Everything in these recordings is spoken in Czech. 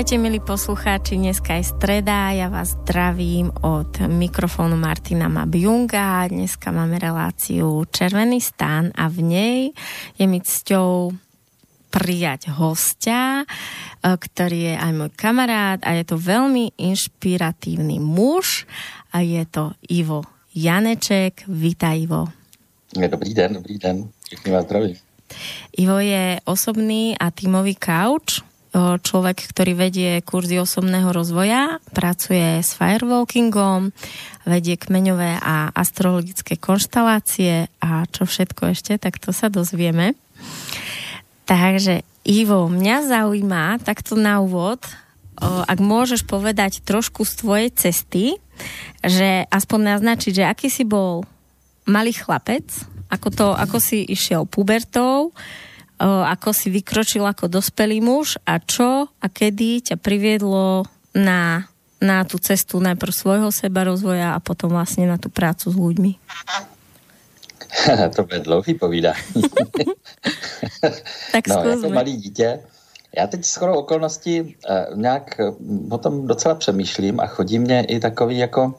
Vítajte, milí poslucháči, dneska je streda, ja vás zdravím od mikrofónu Martina Mabjunga. Dneska máme reláciu Červený stan a v nej je mi cťou prijať hostia, e, ktorý je aj môj kamarát a je to veľmi inšpiratívny muž a je to Ivo Janeček. Vítaj, Ivo. Dobrý den, dobrý den. Všechny vás zdravím. Ivo je osobný a tímový kauč, človek, ktorý vedie kurzy osobného rozvoja, pracuje s firewalkingom, vedie kmeňové a astrologické konštalácie a čo všetko ešte, tak to sa dozvieme. Takže Ivo, mňa zaujíma takto na úvod, ak môžeš povedať trošku z tvojej cesty, že aspoň naznačiť, že aký si bol malý chlapec, ako, to, ako si išiel pubertou, ako si vykročil ako dospelý muž a čo a kedy ťa priviedlo na, na tú cestu najprv svojho seba rozvoja a potom vlastně na tu prácu s ľuďmi? to bude dlouhý povídání. tak no, jako malý dítě, já teď skoro okolností eh, nějak o tom docela přemýšlím a chodí mě i takový jako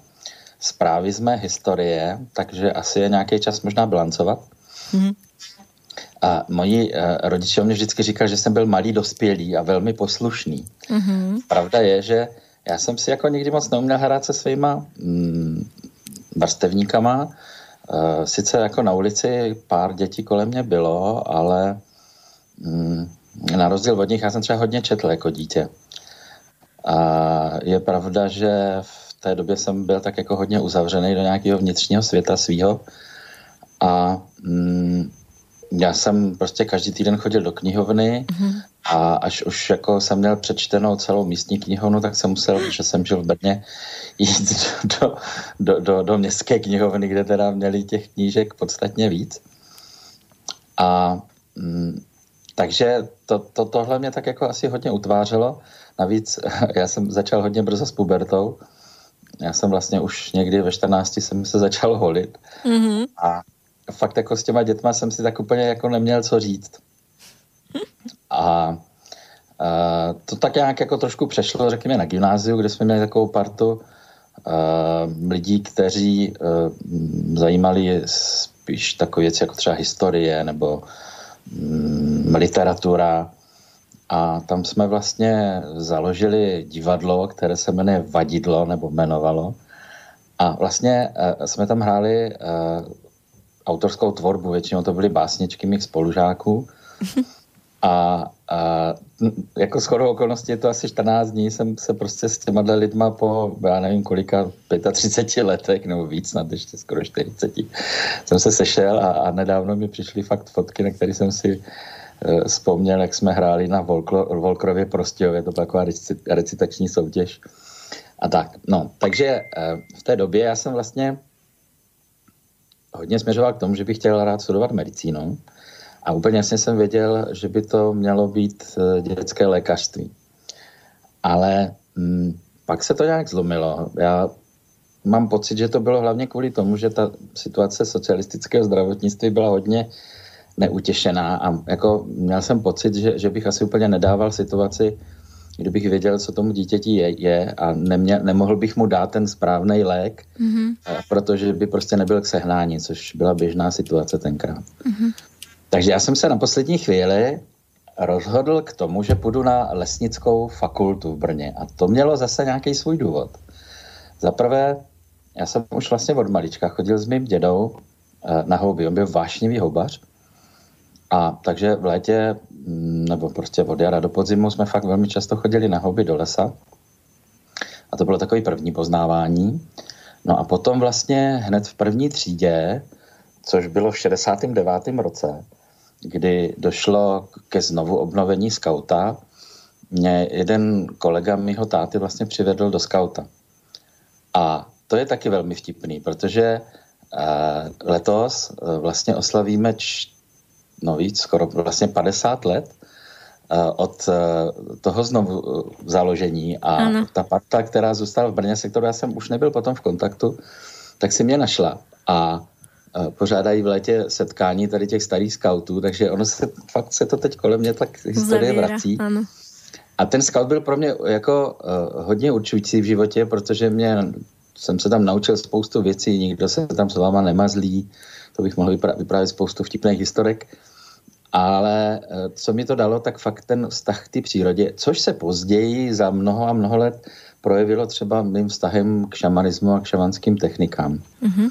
zprávy z mé historie, takže asi je nějaký čas možná bilancovat. Mm-hmm. A moji uh, rodiče mě vždycky říkali, že jsem byl malý dospělý a velmi poslušný. Mm-hmm. Pravda je, že já jsem si jako nikdy moc neuměl hrát se svýma mm, vrstevníkama. Uh, sice jako na ulici pár dětí kolem mě bylo, ale mm, na rozdíl od nich já jsem třeba hodně četl jako dítě. A je pravda, že v té době jsem byl tak jako hodně uzavřený do nějakého vnitřního světa svýho a mm, já jsem prostě každý týden chodil do knihovny mm-hmm. a až už jako jsem měl přečtenou celou místní knihovnu, tak jsem musel, že jsem žil v Brně, jít do, do, do, do městské knihovny, kde teda měli těch knížek podstatně víc. A mm, takže to, to, tohle mě tak jako asi hodně utvářelo. Navíc já jsem začal hodně brzo s pubertou. Já jsem vlastně už někdy ve 14 jsem se začal holit. Mm-hmm. A fakt jako s těma dětma jsem si tak úplně jako neměl co říct. A, a to tak nějak jako trošku přešlo, řekněme, na gymnáziu, kde jsme měli takovou partu uh, lidí, kteří uh, zajímali spíš takové věci jako třeba historie nebo um, literatura. A tam jsme vlastně založili divadlo, které se jmenuje Vadidlo nebo jmenovalo. A vlastně uh, jsme tam hráli uh, autorskou tvorbu, většinou to byly básničky mých spolužáků. A, a jako shodou okolností je to asi 14 dní, jsem se prostě s těma lidma po, já nevím kolika, 35 letech nebo víc, snad ještě skoro 40, jsem se sešel a, a nedávno mi přišly fakt fotky, na které jsem si uh, vzpomněl, jak jsme hráli na Volklo, Volkrově Prostějově, to byla taková recitační soutěž. A tak, no, takže uh, v té době já jsem vlastně hodně směřoval k tomu, že bych chtěl rád studovat medicínu a úplně jasně jsem věděl, že by to mělo být eh, dětské lékařství. Ale hm, pak se to nějak zlomilo. Já mám pocit, že to bylo hlavně kvůli tomu, že ta situace socialistického zdravotnictví byla hodně neutěšená a jako měl jsem pocit, že, že bych asi úplně nedával situaci kdybych věděl, co tomu dítěti je, je a nemě, nemohl bych mu dát ten správný lék, mm-hmm. protože by prostě nebyl k sehnání, což byla běžná situace tenkrát. Mm-hmm. Takže já jsem se na poslední chvíli rozhodl k tomu, že půjdu na lesnickou fakultu v Brně. A to mělo zase nějaký svůj důvod. Za prvé, já jsem už vlastně od malička chodil s mým dědou eh, na houby. On byl vášnivý houbař. A takže v létě nebo prostě od jara do podzimu jsme fakt velmi často chodili na hobby do lesa. A to bylo takový první poznávání. No a potom vlastně hned v první třídě, což bylo v 69. roce, kdy došlo ke znovu obnovení skauta, mě jeden kolega mýho táty vlastně přivedl do skauta. A to je taky velmi vtipný, protože uh, letos uh, vlastně oslavíme no víc, skoro vlastně 50 let uh, od uh, toho znovu uh, založení a ano. ta parta, která zůstala v Brně, se kterou já jsem už nebyl potom v kontaktu, tak si mě našla a pořádají v létě setkání tady těch starých skautů, takže ono se, fakt se to teď kolem mě tak historie Zavíra, vrací. Ano. A ten scout byl pro mě jako uh, hodně určující v životě, protože mě, jsem se tam naučil spoustu věcí, nikdo se tam s váma nemazlí, to bych mohl vyprávět spoustu vtipných historek, ale uh, co mi to dalo, tak fakt ten vztah k té přírodě, což se později za mnoho a mnoho let projevilo třeba mým vztahem k šamanismu a k šamanským technikám. Mm-hmm.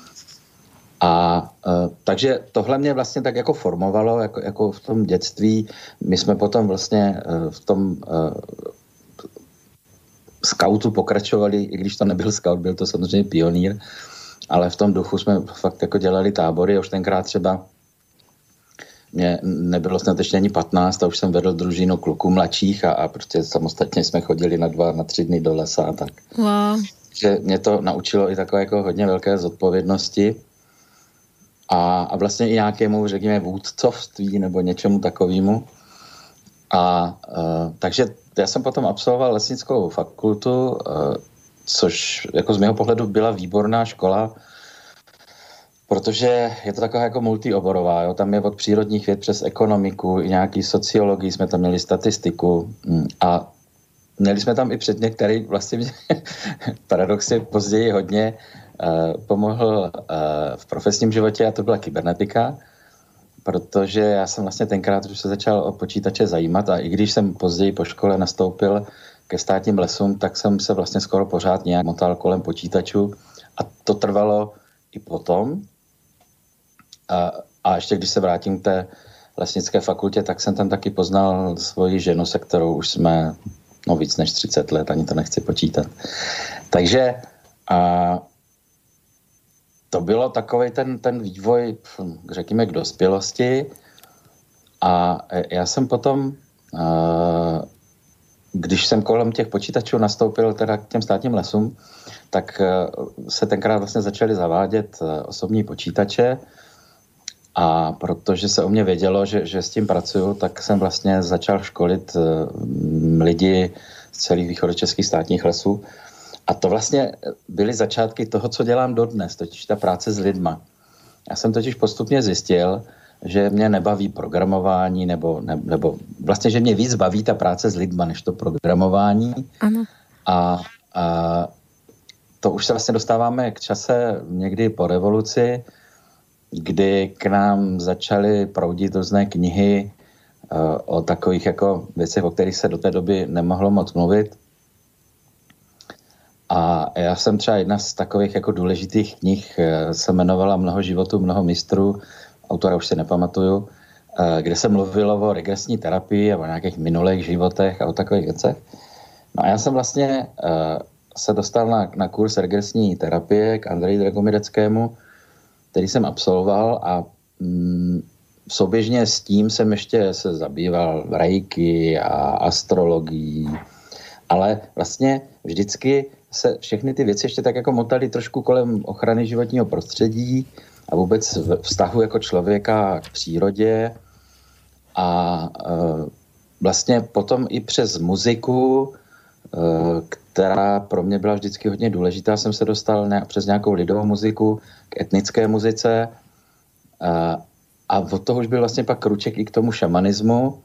A uh, takže tohle mě vlastně tak jako formovalo, jako, jako v tom dětství. My jsme potom vlastně uh, v tom uh, skautu pokračovali, i když to nebyl scout, byl to samozřejmě pionýr, ale v tom duchu jsme fakt jako dělali tábory. Už tenkrát třeba mě nebylo snad ještě ani 15 a už jsem vedl družinu kluků mladších a, a prostě samostatně jsme chodili na dva, na tři dny do lesa a tak. Wow. Že mě to naučilo i takové jako hodně velké zodpovědnosti a, a vlastně i nějakému, řekněme, vůdcovství nebo něčemu takovému. A uh, takže já jsem potom absolvoval lesnickou fakultu, uh, což jako z mého pohledu byla výborná škola, protože je to taková jako multioborová. Jo? Tam je od přírodních věd přes ekonomiku, i nějaký sociologii, jsme tam měli statistiku mm, a měli jsme tam i předmět, který vlastně mě paradoxně později hodně uh, pomohl uh, v profesním životě a to byla kybernetika, protože já jsem vlastně tenkrát už se začal o počítače zajímat a i když jsem později po škole nastoupil ke státním lesům, tak jsem se vlastně skoro pořád nějak motal kolem počítačů a to trvalo i potom. A, a ještě když se vrátím k té lesnické fakultě, tak jsem tam taky poznal svoji ženu, se kterou už jsme no víc než 30 let, ani to nechci počítat. Takže a, to bylo takový ten, ten vývoj, řekněme, k dospělosti. A já jsem potom, když jsem kolem těch počítačů nastoupil teda k těm státním lesům, tak se tenkrát vlastně začaly zavádět osobní počítače a protože se o mě vědělo, že, že s tím pracuju, tak jsem vlastně začal školit lidi z celých východočeských státních lesů a to vlastně byly začátky toho, co dělám dodnes, totiž ta práce s lidma. Já jsem totiž postupně zjistil, že mě nebaví programování, nebo, ne, nebo vlastně, že mě víc baví ta práce s lidma, než to programování. Ano. A, a to už se vlastně dostáváme k čase někdy po revoluci, kdy k nám začaly proudit různé knihy uh, o takových jako věcech, o kterých se do té doby nemohlo moc mluvit. A já jsem třeba jedna z takových jako důležitých knih eh, se jmenovala Mnoho životů, mnoho mistrů, autora už si nepamatuju, eh, kde se mluvilo o regresní terapii a o nějakých minulých životech a o takových věcech. No a já jsem vlastně eh, se dostal na, na kurz regresní terapie k Andreji Dragomideckému, který jsem absolvoval a mm, souběžně s tím jsem ještě se zabýval rejky a astrologií, ale vlastně vždycky se všechny ty věci ještě tak jako motaly trošku kolem ochrany životního prostředí a vůbec vztahu jako člověka k přírodě. A e, vlastně potom i přes muziku, e, která pro mě byla vždycky hodně důležitá, jsem se dostal ne, přes nějakou lidovou muziku k etnické muzice e, a od toho už byl vlastně pak kruček i k tomu šamanismu,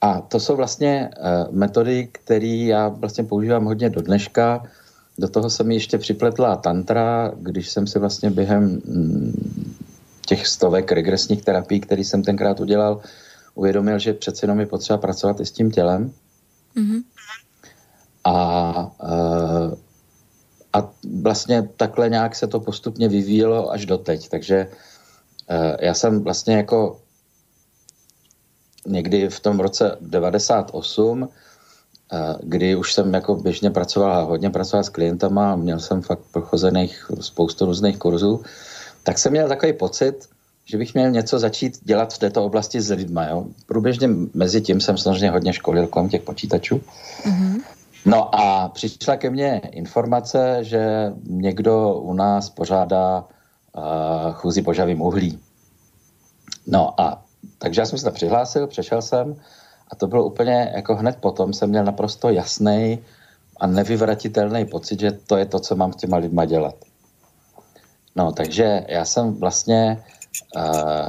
a to jsou vlastně uh, metody, které já vlastně používám hodně do dneška. Do toho se mi ještě připletla tantra, když jsem si vlastně během mm, těch stovek regresních terapií, který jsem tenkrát udělal, uvědomil, že přece jenom je potřeba pracovat i s tím tělem. Mm-hmm. A, uh, a vlastně takhle nějak se to postupně vyvíjelo až doteď. Takže uh, já jsem vlastně jako někdy v tom roce 98, eh, kdy už jsem jako běžně pracoval a hodně pracoval s klientama, měl jsem fakt prochozených spoustu různých kurzů, tak jsem měl takový pocit, že bych měl něco začít dělat v této oblasti s lidmi. Jo. Průběžně mezi tím jsem samozřejmě hodně školil kolem těch počítačů. Mm-hmm. No a přišla ke mně informace, že někdo u nás pořádá uh, chůzi požavým uhlí. No a takže já jsem se tam přihlásil, přešel jsem a to bylo úplně jako hned potom jsem měl naprosto jasný a nevyvratitelný pocit, že to je to, co mám s těma lidma dělat. No, takže já jsem vlastně uh,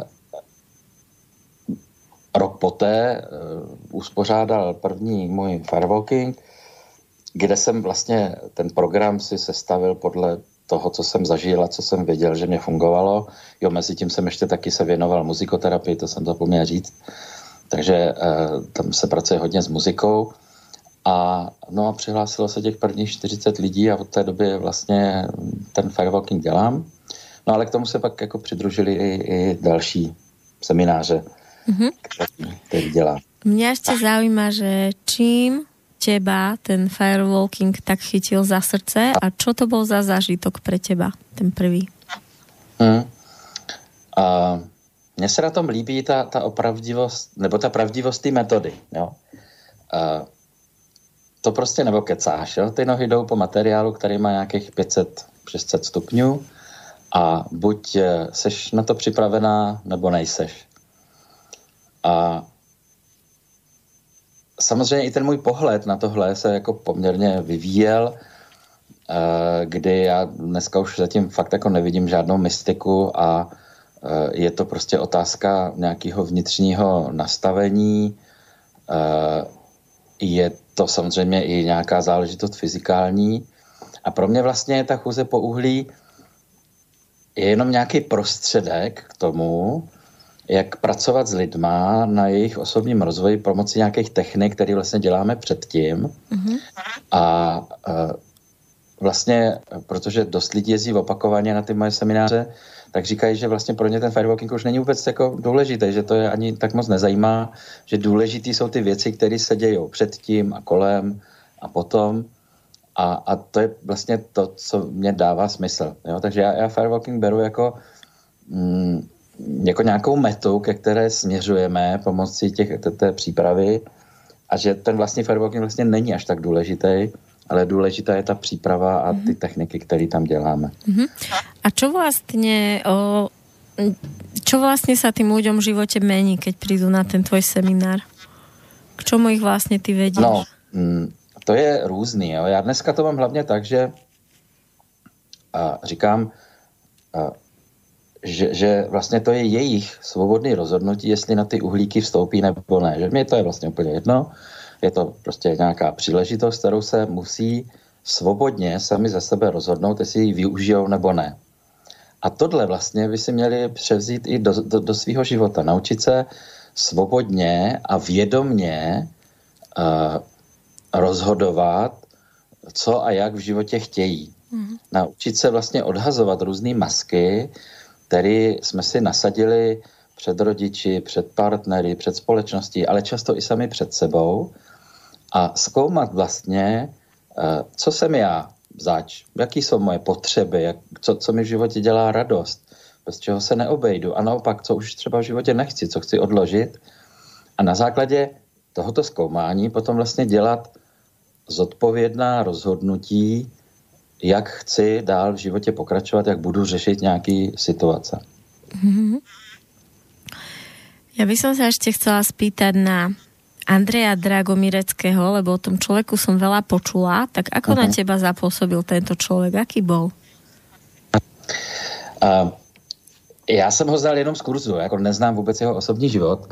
rok poté uspořádal první můj firewalking, kde jsem vlastně ten program si sestavil podle toho, co jsem zažil a co jsem věděl, že mě fungovalo. Jo, mezi tím jsem ještě taky se věnoval muzikoterapii, to jsem zapomněl říct. Takže uh, tam se pracuje hodně s muzikou. A, no a přihlásilo se těch prvních 40 lidí a od té doby vlastně ten firewalking dělám. No ale k tomu se pak jako přidružili i, i další semináře, mm-hmm. který dělám. Mě ještě zaujíma, že čím teba ten firewalking tak chytil za srdce a čo to bol za zážitok pre teba, ten prvý? Hmm. A mně se na tom líbí ta, ta opravdivost, nebo ta pravdivost té metody. Jo? A to prostě nebo kecáš. Jo? Ty nohy jdou po materiálu, který má nějakých 500-600 stupňů a buď eh, seš na to připravená, nebo nejseš. A samozřejmě i ten můj pohled na tohle se jako poměrně vyvíjel, eh, kdy já dneska už zatím fakt jako nevidím žádnou mystiku a eh, je to prostě otázka nějakého vnitřního nastavení. Eh, je to samozřejmě i nějaká záležitost fyzikální. A pro mě vlastně ta chůze po uhlí je jenom nějaký prostředek k tomu, jak pracovat s lidma na jejich osobním rozvoji pomocí nějakých technik, které vlastně děláme předtím. Mm-hmm. A uh, vlastně, protože dost lidí jezdí opakovaně na ty moje semináře, tak říkají, že vlastně pro ně ten firewalking už není vůbec jako důležité, že to je ani tak moc nezajímá, že důležitý jsou ty věci, které se dějou předtím a kolem a potom. A, a to je vlastně to, co mě dává smysl. Jo? Takže já, já firewalking beru jako mm, jako nějakou metu, ke které směřujeme pomocí těch, té přípravy a že ten vlastní firewalking vlastně není až tak důležitý, ale důležitá je ta příprava a ty mm-hmm. techniky, které tam děláme. Mm-hmm. A čo vlastně o, čo vlastně sa tým ľuďom v živote mení, keď prídu na ten tvoj seminár? K čemu ich vlastně ty vedíš? No, mm, to je různý. Jo. Já dneska to mám hlavně tak, že a říkám, a že, že vlastně to je jejich svobodný rozhodnutí, jestli na ty uhlíky vstoupí nebo ne. Že mě to je vlastně úplně jedno. Je to prostě nějaká příležitost, kterou se musí svobodně sami za sebe rozhodnout, jestli ji využijou nebo ne. A tohle vlastně by si měli převzít i do, do, do svého života. Naučit se svobodně a vědomně uh, rozhodovat, co a jak v životě chtějí. Mm. Naučit se vlastně odhazovat různé masky, který jsme si nasadili před rodiči, před partnery, před společností, ale často i sami před sebou. A zkoumat vlastně, eh, co jsem já zač, jaký jsou moje potřeby, jak, co, co mi v životě dělá radost, bez čeho se neobejdu a naopak, co už třeba v životě nechci, co chci odložit. A na základě tohoto zkoumání potom vlastně dělat zodpovědná rozhodnutí, jak chci dál v životě pokračovat, jak budu řešit nějaký situace. Mm-hmm. Ja by som sa ešte chcela spýtať na Andreja Dragomireckého, lebo o tom človeku som veľa počula. Tak ako uh-huh. na mhm. teba zapôsobil tento člověk? Aký bol? Uh, já jsem ho znal jenom z kurzu, jako neznám vůbec jeho osobní život,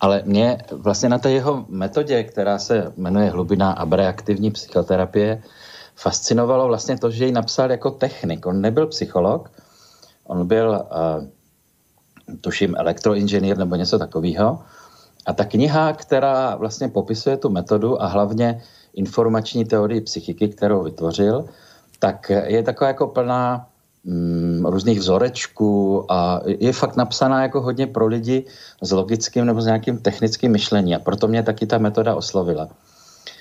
ale mě vlastně na té jeho metodě, která se jmenuje hlubina abreaktivní psychoterapie, fascinovalo vlastně to, že ji napsal jako technik. On nebyl psycholog, on byl, uh, tuším, elektroinženýr nebo něco takového. A ta kniha, která vlastně popisuje tu metodu a hlavně informační teorii psychiky, kterou vytvořil, tak je taková jako plná mm, různých vzorečků a je fakt napsaná jako hodně pro lidi s logickým nebo s nějakým technickým myšlením. A proto mě taky ta metoda oslovila.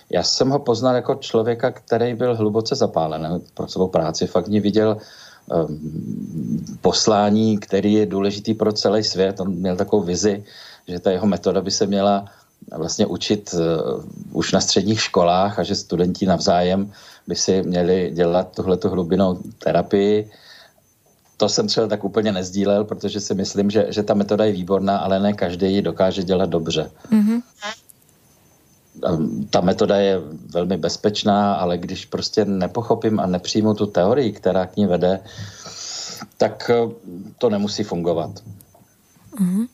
Já jsem ho poznal jako člověka, který byl hluboce zapálen pro svou práci. Fakt ní viděl um, poslání, který je důležitý pro celý svět. On měl takovou vizi, že ta jeho metoda by se měla vlastně učit uh, už na středních školách a že studenti navzájem by si měli dělat tuhletu hlubinou terapii. To jsem třeba tak úplně nezdílel, protože si myslím, že, že ta metoda je výborná, ale ne každý ji dokáže dělat dobře. Mm-hmm ta metoda je velmi bezpečná, ale když prostě nepochopím a nepřijmu tu teorii, která k ní vede, tak eh, to nemusí fungovat. Mm-hmm.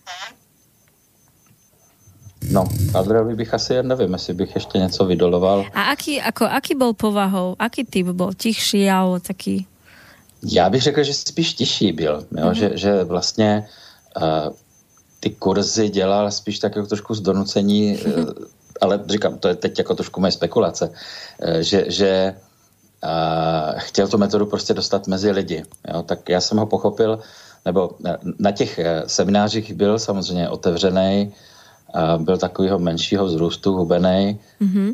No, Adreovi bych asi, nevím, jestli bych ještě něco vydoloval. A aký, ako, aký byl povahou? Aký typ byl? Tichší alebo taký? Já bych řekl, že spíš tichší byl, jo? Mm-hmm. že, že vlastně uh, ty kurzy dělal spíš tak jako trošku z donucení, uh, ale říkám, to je teď jako trošku moje spekulace, uh, že, že uh, chtěl tu metodu prostě dostat mezi lidi. Jo? Tak já jsem ho pochopil, nebo na těch seminářích byl samozřejmě otevřený, byl takového menšího vzrůstu, hubený, mm-hmm.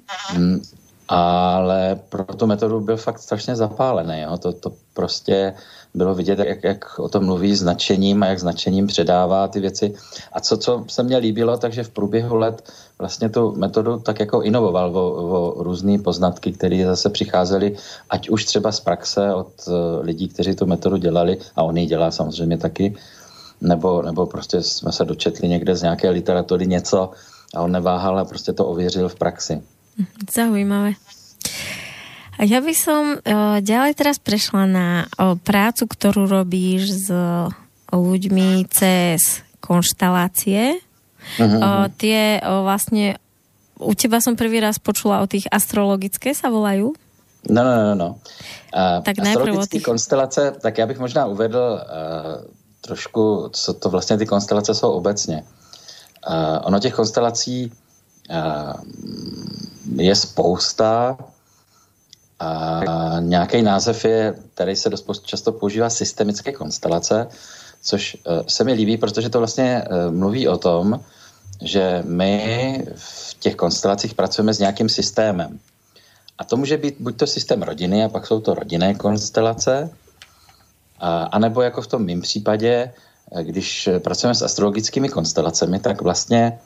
ale pro tu metodu byl fakt strašně zapálený. Jo? To, to prostě bylo vidět, jak, jak o tom mluví značením a jak značením předává ty věci. A co, co se mně líbilo, takže v průběhu let vlastně tu metodu tak jako inovoval o, o různé poznatky, které zase přicházely, ať už třeba z praxe od uh, lidí, kteří tu metodu dělali, a on ji dělá samozřejmě taky, nebo, nebo prostě jsme se dočetli někde z nějaké literatury něco a on neváhal a prostě to ověřil v praxi. Zaujímavé. A ja by som uh, ďalej teraz prešla na prácu, ktorú robíš s uh, ľuďmi cez konštalácie. Uh-huh. Uh, tie vlastne u teba som prvý raz počula o tých astrologické sa volajú? No, no, no, no. Uh, tak astrologické tých... konstelace, tak já bych možná uvedl uh, trošku, co to vlastně ty konstelace jsou obecně. Uh, ono těch konstelací uh, je spousta, a nějaký název je, který se dost často používá systemické konstelace, což uh, se mi líbí, protože to vlastně uh, mluví o tom, že my v těch konstelacích pracujeme s nějakým systémem. A to může být buď to systém rodiny, a pak jsou to rodinné konstelace, a, anebo jako v tom mém případě, eh, když pracujeme s astrologickými konstelacemi, tak vlastně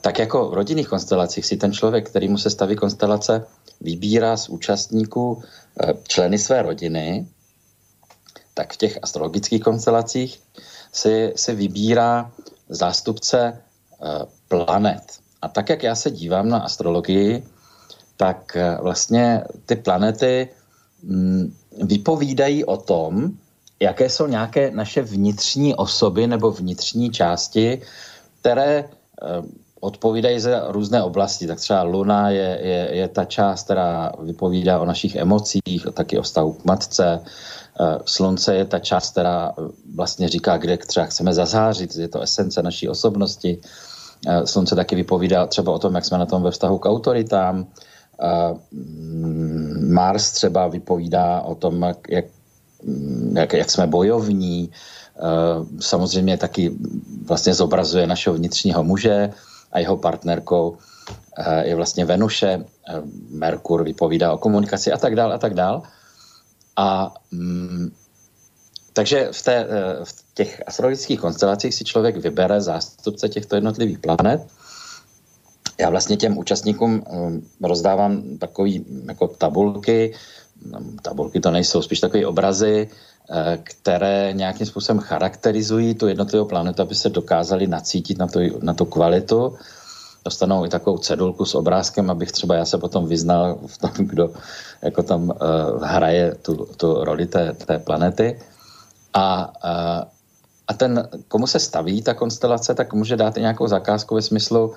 tak jako v rodinných konstelacích si ten člověk, který mu se staví konstelace, vybírá z účastníků eh, členy své rodiny, tak v těch astrologických konstelacích si, si vybírá zástupce eh, planet. A tak, jak já se dívám na astrologii, tak eh, vlastně ty planety mm, vypovídají o tom, jaké jsou nějaké naše vnitřní osoby nebo vnitřní části, které odpovídají za různé oblasti. Tak třeba Luna je, je, je ta část, která vypovídá o našich emocích, taky o stavu k matce. Eh, Slunce je ta část, která eh, vlastně říká, kde třeba chceme zazářit, je to esence naší osobnosti. Eh, Slunce taky vypovídá třeba o tom, jak jsme na tom ve vztahu k autoritám. Mm, Mars třeba vypovídá o tom, jak, jak, jak jsme bojovní. Samozřejmě taky vlastně zobrazuje našeho vnitřního muže a jeho partnerkou eh, je vlastně Venuše, eh, Merkur vypovídá o komunikaci a tak dál a tak dál. A mm, takže v, té, eh, v těch astrologických konstelacích si člověk vybere zástupce těchto jednotlivých planet. Já vlastně těm účastníkům rozdávám takové jako tabulky, tabulky to nejsou, spíš takové obrazy, které nějakým způsobem charakterizují tu jednotlivou planetu, aby se dokázali nacítit na tu, na tu kvalitu. Dostanou i takovou cedulku s obrázkem, abych třeba já se potom vyznal v tom, kdo jako tam uh, hraje tu, tu roli té, té planety. A, uh, a ten, komu se staví ta konstelace, tak může dát i nějakou zakázku ve smyslu,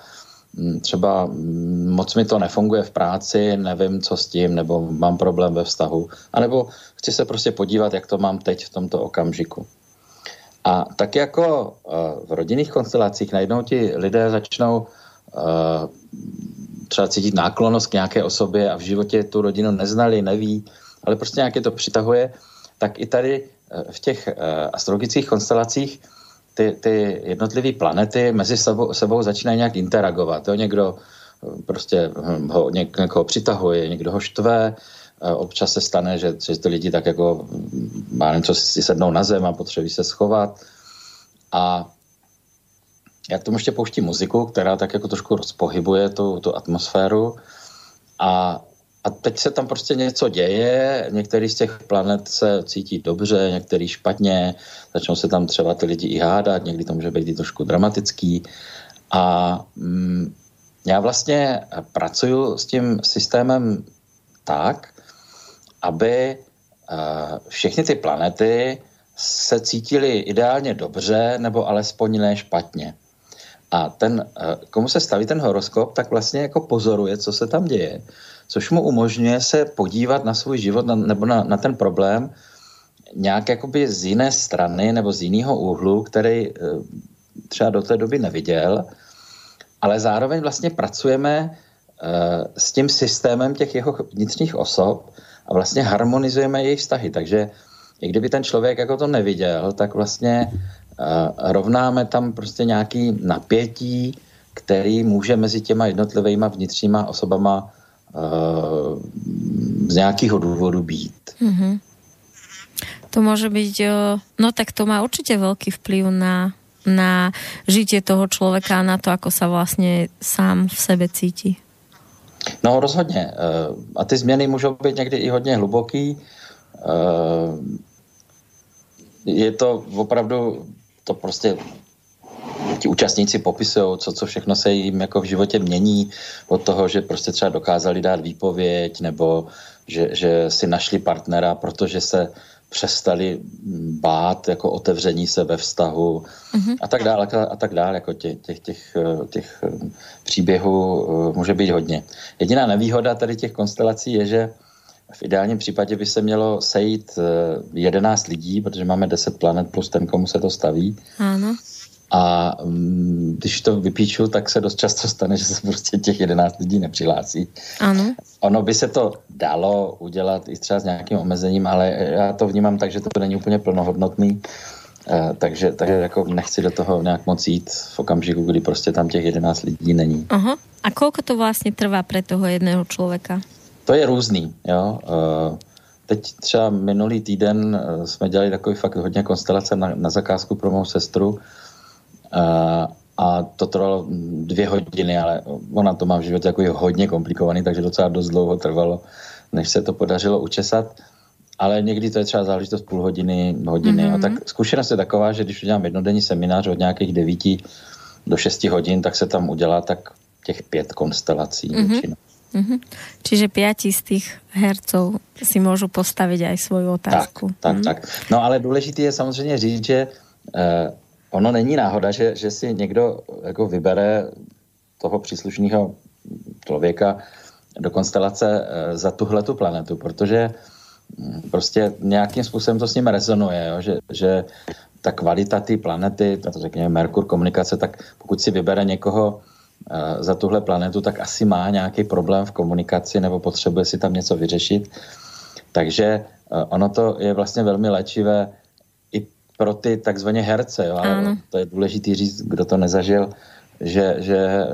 třeba hm, moc mi to nefunguje v práci, nevím, co s tím, nebo mám problém ve vztahu, anebo chci se prostě podívat, jak to mám teď v tomto okamžiku. A tak jako uh, v rodinných konstelacích najednou ti lidé začnou uh, třeba cítit náklonost k nějaké osobě a v životě tu rodinu neznali, neví, ale prostě nějaké to přitahuje, tak i tady uh, v těch astrologických konstelacích ty, ty jednotlivé planety mezi sebou, sebou začínají nějak interagovat. Jo? Někdo prostě hm, ho, někoho přitahuje, někdo ho štve, Občas se stane, že, že ty lidi tak jako má něco si sednou na zem a potřebují se schovat. A já k tomu ještě pouštím muziku, která tak jako trošku rozpohybuje tu, tu atmosféru. A, a teď se tam prostě něco děje, některý z těch planet se cítí dobře, některý špatně, začnou se tam třeba ty lidi i hádat, někdy to může být i trošku dramatický. A mm, já vlastně pracuju s tím systémem tak, aby eh, všechny ty planety se cítily ideálně dobře nebo alespoň ne špatně. A ten, eh, komu se staví ten horoskop, tak vlastně jako pozoruje, co se tam děje, což mu umožňuje se podívat na svůj život na, nebo na, na ten problém nějak jakoby z jiné strany nebo z jiného úhlu, který eh, třeba do té doby neviděl, ale zároveň vlastně pracujeme s tím systémem těch jeho vnitřních osob a vlastně harmonizujeme jejich vztahy. Takže i kdyby ten člověk jako to neviděl, tak vlastně rovnáme tam prostě nějaký napětí, který může mezi těma jednotlivýma vnitřníma osobama uh, z nějakého důvodu být. Mm-hmm. To může být, no tak to má určitě velký vplyv na, na žitie toho člověka a na to, ako sa vlastně sám v sebe cítí. No rozhodně. Uh, a ty změny můžou být někdy i hodně hluboký. Je to opravdu, to prostě ti účastníci popisují, co, co všechno se jim jako v životě mění od toho, že prostě třeba dokázali dát výpověď nebo že, že si našli partnera, protože se přestali bát jako otevření se ve vztahu mm-hmm. a tak dále a tak dále. Jako těch, těch, těch, těch příběhů eh, může být hodně. Jediná nevýhoda tady těch konstelací je, že v ideálním případě by se mělo sejít 11 eh, lidí, protože máme 10 planet plus ten, komu se to staví. Ano. A mm, když to vypíču, tak se dost často stane, že se prostě těch 11 lidí nepřihlásí. Ano. Ono by se to dalo udělat i třeba s nějakým omezením, ale já to vnímám tak, že to není úplně plnohodnotný. Uh, takže, takže jako nechci do toho nějak moc jít v okamžiku, kdy prostě tam těch 11 lidí není. Aha. A kolko to vlastně trvá pro toho jedného člověka? To je různý, jo. Uh, teď třeba minulý týden uh, jsme dělali takový fakt hodně konstelace na, na zakázku pro mou sestru a to trvalo dvě hodiny, ale ona to má v životě jako hodně komplikovaný, takže docela dost dlouho trvalo, než se to podařilo učesat. Ale někdy to je třeba záležitost půl hodiny, hodiny. Mm-hmm. A tak zkušenost je taková, že když udělám jednodenní seminář od nějakých devíti do šesti hodin, tak se tam udělá tak těch pět konstelací mm-hmm. Mm-hmm. Čiže pěti z těch herců si můžu postavit aj svoju otázku. Tak, tak, mm-hmm. tak. No ale důležité je samozřejmě říct, že eh, ono není náhoda, že, že si někdo jako vybere toho příslušného člověka do konstelace eh, za tuhle tu planetu, protože hm, prostě nějakým způsobem to s ním rezonuje, jo? Že, že ta kvalita té planety, to řekněme Merkur komunikace, tak pokud si vybere někoho za tuhle planetu, tak asi má nějaký problém v komunikaci nebo potřebuje si tam něco vyřešit. Takže eh, ono to je vlastně velmi léčivé pro ty takzvaně herce, jo, ale to je důležitý říct, kdo to nezažil, že, že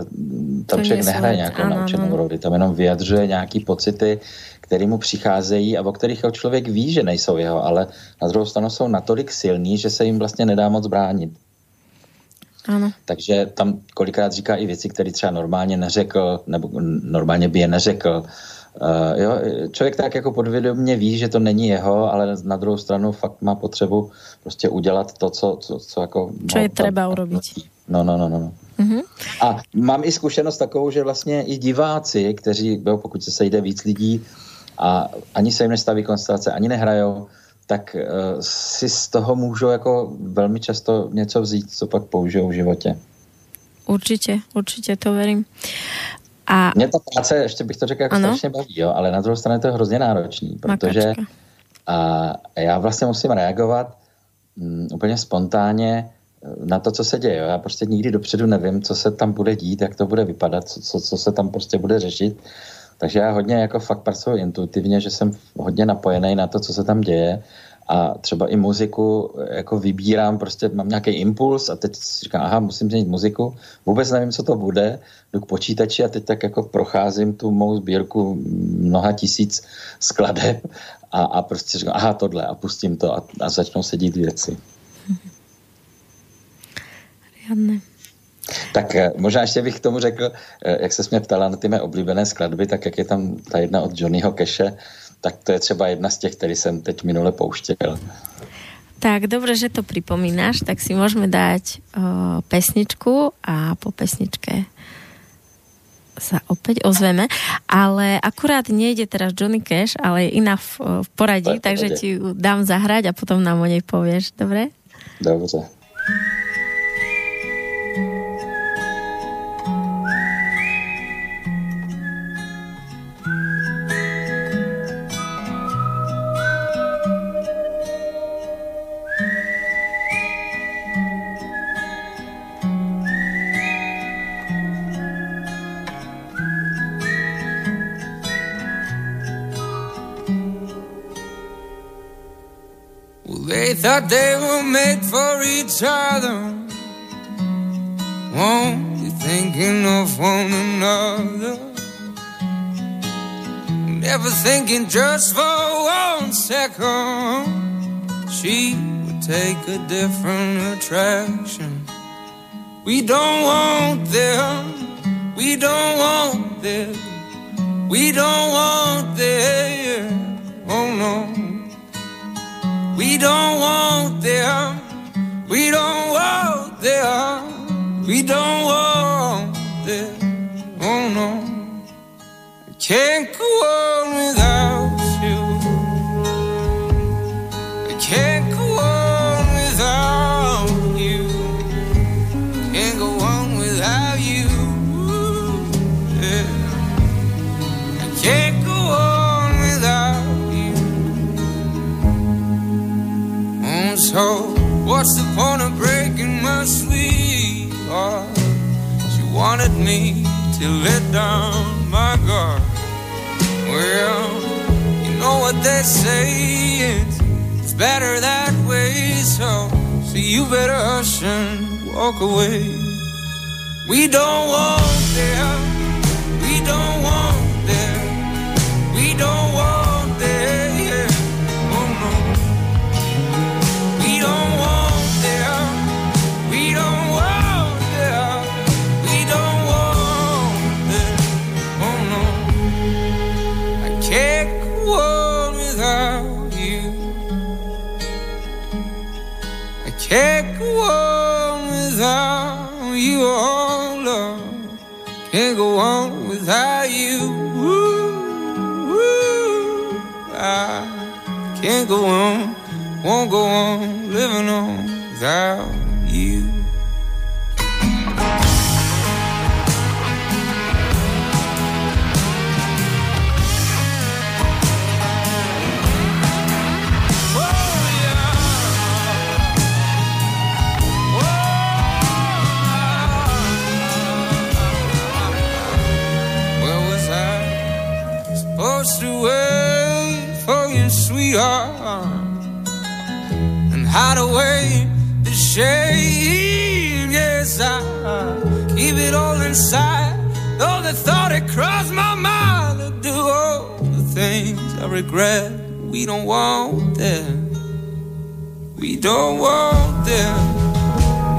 tam to člověk nehraje nějakou ano, naučenou ano. roli, tam jenom vyjadřuje nějaký pocity, které mu přicházejí a o kterých člověk ví, že nejsou jeho, ale na druhou stranu jsou natolik silní, že se jim vlastně nedá moc bránit. Ano. Takže tam kolikrát říká i věci, které třeba normálně neřekl, nebo normálně by je neřekl. Uh, jo, člověk tak jako podvědomě ví, že to není jeho, ale na druhou stranu fakt má potřebu prostě udělat to, co, co, co jako... Co je třeba urobiť. No, no, no, no. no. Mm-hmm. A mám i zkušenost takovou, že vlastně i diváci, kteří, jo, pokud se sejde víc lidí a ani se jim nestaví konstelace, ani nehrajou, tak uh, si z toho můžou jako velmi často něco vzít, co pak použijou v životě. Určitě, určitě to verím. A... Mě ta práce, ještě bych to řekl, jako strašně baví, jo, ale na druhou stranu to je hrozně náročný, protože a já vlastně musím reagovat um, úplně spontánně eh, na to, co se děje. Jo. Já prostě nikdy dopředu nevím, co se tam bude dít, jak to bude vypadat, co, co, co se tam prostě bude řešit. Takže já hodně jako fakt pracuji intuitivně, že jsem hodně napojený na to, co se tam děje a třeba i muziku jako vybírám, prostě mám nějaký impuls a teď si říkám, aha, musím změnit muziku, vůbec nevím, co to bude, jdu k počítači a teď tak jako procházím tu mou sbírku mnoha tisíc skladeb a, a prostě říkám, aha, tohle a pustím to a, a začnou se dít věci. Riadne. Tak eh, možná ještě bych k tomu řekl, eh, jak se mě ptala na ty mé oblíbené skladby, tak jak je tam ta jedna od Johnnyho Keše, tak to je třeba jedna z těch, který jsem teď minule pouštěl. Tak, dobře, že to připomínáš, tak si můžeme dát uh, pesničku a po pesničke sa opäť ozveme, ale akurát nejde teraz Johnny Cash, ale je iná v, v poradí, takže ti dám zahrať a potom nám o nej povieš, dobre? Dobře. Thought they were made for each other. Won't be thinking of one another. Never thinking just for one second. She would take a different attraction. We don't want them. We don't want them. We don't want them. Oh no. We don't want them. We don't want them. We don't want them. Oh no. I can't So, what's the point of breaking my sweet heart? She wanted me to let down my guard. Well, you know what they say, it's, better that way. So, so you better hush and walk away. We don't want them. We don't want them. Can't go on without you. Ooh, ooh, I can't go on, won't go on living on without And hide away the shame. Yes, I keep it all inside. Though the thought it crossed my mind to do all the things I regret. We don't want them. We don't want them.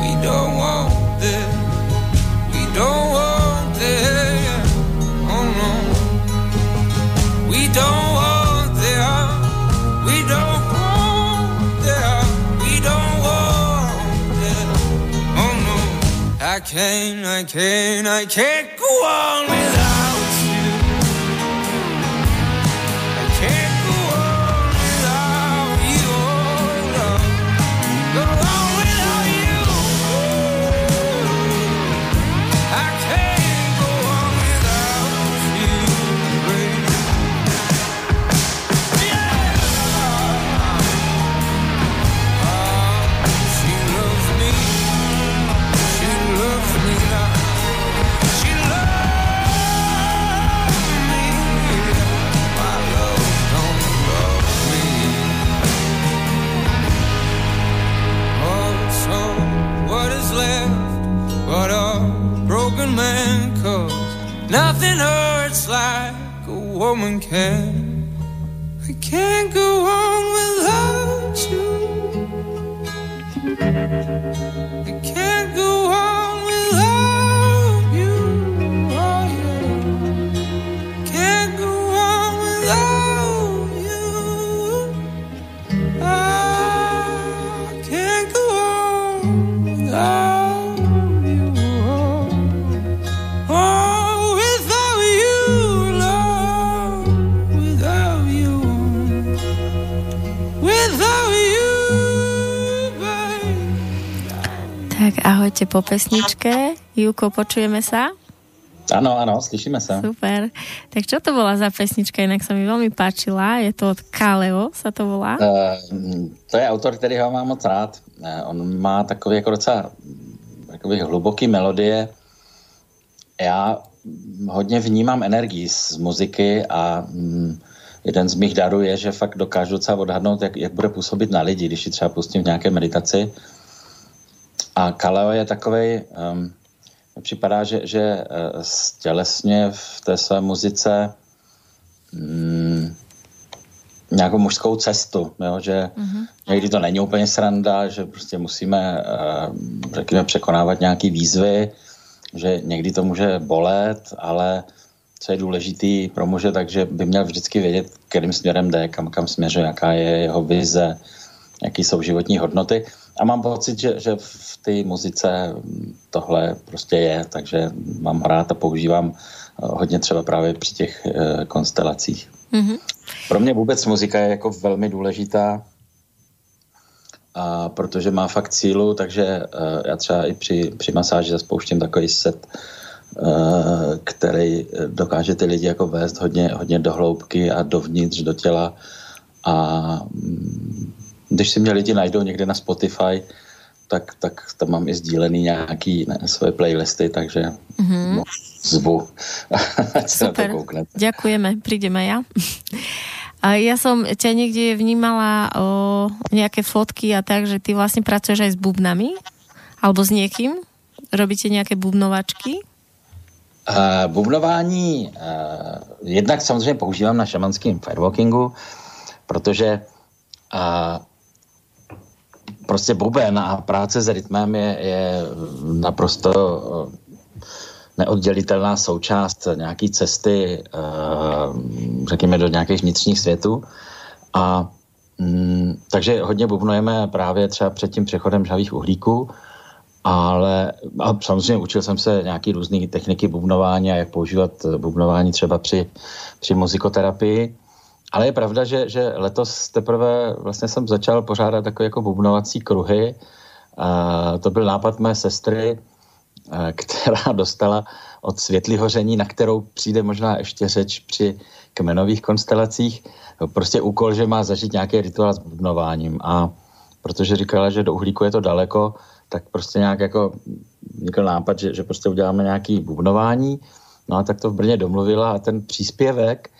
We don't want them. We don't want them. Oh no. We don't I can't, I can't, I can't go on without hurts like a woman can. I can't go on without you. I can't go Ahojte po pesničke. Juko, počujeme sa? Ano, ano, slyšíme se. Super. Tak čo to bola za pesnička? Inak sa mi veľmi páčila. Je to od Kaleo, sa to volá. Eh, to je autor, který ho mám moc rád. Eh, On má takový jako docela takový hluboký melodie. Já hodně vnímám energii z muziky a mm, jeden z mých darů je, že fakt dokážu docela odhadnout, jak, jak bude působit na lidi, když ji třeba pustím v nějaké meditaci. A Kaleo je takový, um, připadá, že, že uh, stělesně v té své muzice um, nějakou mužskou cestu, jo? že mm-hmm. někdy to není úplně sranda, že prostě musíme, uh, řekněme, překonávat nějaké výzvy, že někdy to může bolet, ale co je důležitý pro muže, takže by měl vždycky vědět, kterým směrem jde, kam, kam směřuje, jaká je jeho vize, jaký jsou životní hodnoty. A mám pocit, že, že v té muzice tohle prostě je, takže mám rád a používám eh, hodně třeba právě při těch uh, konstelacích. Mm-hmm. Pro mě vůbec muzika je jako velmi důležitá, a protože má fakt sílu, takže uh, já třeba i při, při masáži zaspouštím takový set, uh, který dokáže ty lidi jako vést hodně, hodně do hloubky a dovnitř, do těla a um, když si mě lidi najdou někde na Spotify, tak, tak tam mám i sdílený nějaký ne, svoje playlisty, takže mm-hmm. no, zvu. Super, ďakujeme, prídeme ja. A ja som ťa niekde vnímala o nejaké fotky a tak, že ty vlastne pracuješ aj s bubnami? Alebo s niekým? Robíte nejaké bubnovačky? Uh, bubnování uh, jednak samozřejmě používám na šamanském firewalkingu, protože uh, prostě buben a práce s rytmem je, je naprosto neoddělitelná součást nějaké cesty, eh, řekněme, do nějakých vnitřních světů. A mm, takže hodně bubnujeme právě třeba před tím přechodem žhavých uhlíků, ale a samozřejmě učil jsem se nějaký různé techniky bubnování a jak používat bubnování třeba při, při muzikoterapii. Ale je pravda, že, že letos teprve vlastně jsem začal pořádat takové jako bubnovací kruhy. A to byl nápad mé sestry, která dostala od světlý hoření, na kterou přijde možná ještě řeč při kmenových konstelacích. Prostě úkol, že má zažít nějaký rituál s bubnováním a protože říkala, že do uhlíku je to daleko, tak prostě nějak jako vznikl nápad, že, že prostě uděláme nějaký bubnování. No a tak to v Brně domluvila a ten příspěvek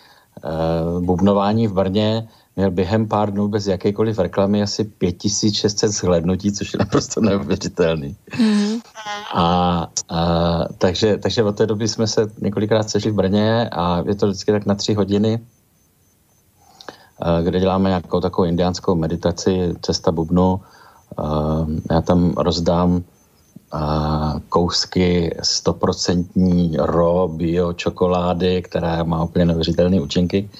bubnování v Brně měl během pár dnů bez jakékoliv reklamy asi 5600 zhlednutí, což je naprosto neuvěřitelný. Mm. A, a, takže, takže od té doby jsme se několikrát sešli v Brně a je to vždycky tak na tři hodiny, kde děláme nějakou takovou indiánskou meditaci, cesta bubnu. Já tam rozdám kousky stoprocentní raw bio čokolády, která má úplně neuvěřitelné účinky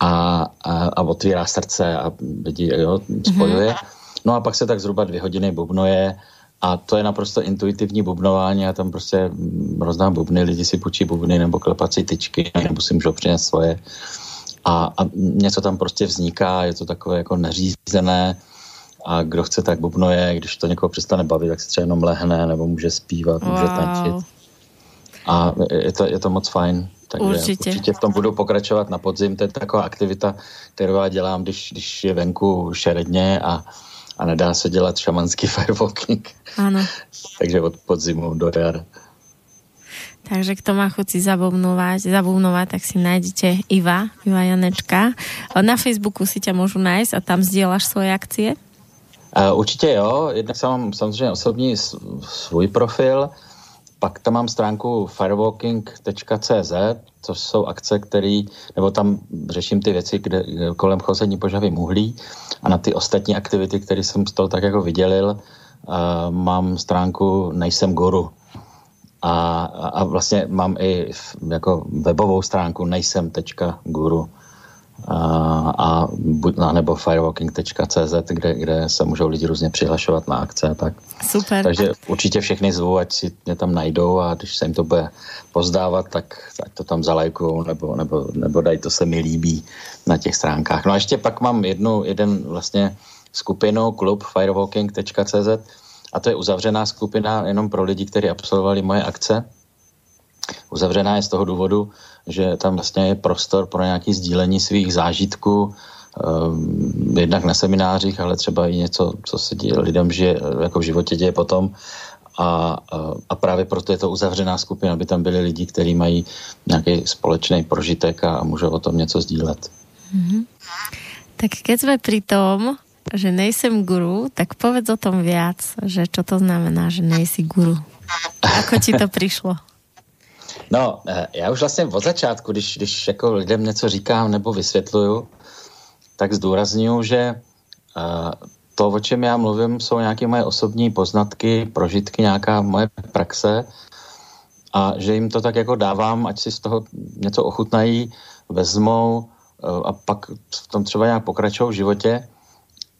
a, a, a otvírá srdce a lidi jo, spojuje. Mm-hmm. No a pak se tak zhruba dvě hodiny bubnoje a to je naprosto intuitivní bubnování. Já tam prostě rozdám bubny, lidi si půjčí bubny nebo klepací tyčky, nebo si můžou přinést svoje. A, a něco tam prostě vzniká, je to takové jako neřízené a kdo chce, tak bubnoje, když to někoho přestane bavit, tak se třeba jenom lehne nebo může zpívat, wow. může tančit. A je to, je to moc fajn. Takže určitě. určitě v tom budu pokračovat na podzim. To je taková aktivita, kterou já dělám, když, když je venku šeredně a, a nedá se dělat šamanský firewalking. Ano. Takže od podzimu do jar. Takže kto má chuť si zabubnovať, zabubnovať, tak si nájdete Iva, Iva Janečka. Na Facebooku si ťa môžu nájsť a tam zdieľaš svoje akcie? Uh, určitě jo, jednak mám samozřejmě osobní svůj profil, pak tam mám stránku firewalking.cz, což jsou akce, které, nebo tam řeším ty věci, kde, kolem chození po žavým uhlí a na ty ostatní aktivity, které jsem z toho tak jako vydělil, uh, mám stránku Nejsem guru. A, a vlastně mám i jako webovou stránku nejsem.guru a, a nebo firewalking.cz, kde, kde se můžou lidi různě přihlašovat na akce. Tak. Super. Takže určitě všechny zvu, ať si mě tam najdou a když se jim to bude pozdávat, tak ať to tam zalajkujou nebo, nebo, nebo dají to se mi líbí na těch stránkách. No a ještě pak mám jednu, jeden vlastně skupinu, klub firewalking.cz a to je uzavřená skupina jenom pro lidi, kteří absolvovali moje akce. Uzavřená je z toho důvodu, že tam vlastně je prostor pro nějaké sdílení svých zážitků, um, jednak na seminářích, ale třeba i něco, co se děje lidem žije, jako v životě děje potom. A, a právě proto je to uzavřená skupina, aby tam byli lidi, kteří mají nějaký společný prožitek a můžou o tom něco sdílet. Tak keď sme pri tom, že nejsem guru, tak povedz o tom viac, že čo to znamená, že nejsi guru. Ako ti to přišlo? No, eh, já už vlastně od začátku, když, když jako lidem něco říkám nebo vysvětluju, tak zdůraznuju, že eh, to, o čem já mluvím, jsou nějaké moje osobní poznatky, prožitky, nějaká moje praxe a že jim to tak jako dávám, ať si z toho něco ochutnají, vezmou eh, a pak v tom třeba nějak pokračují v životě,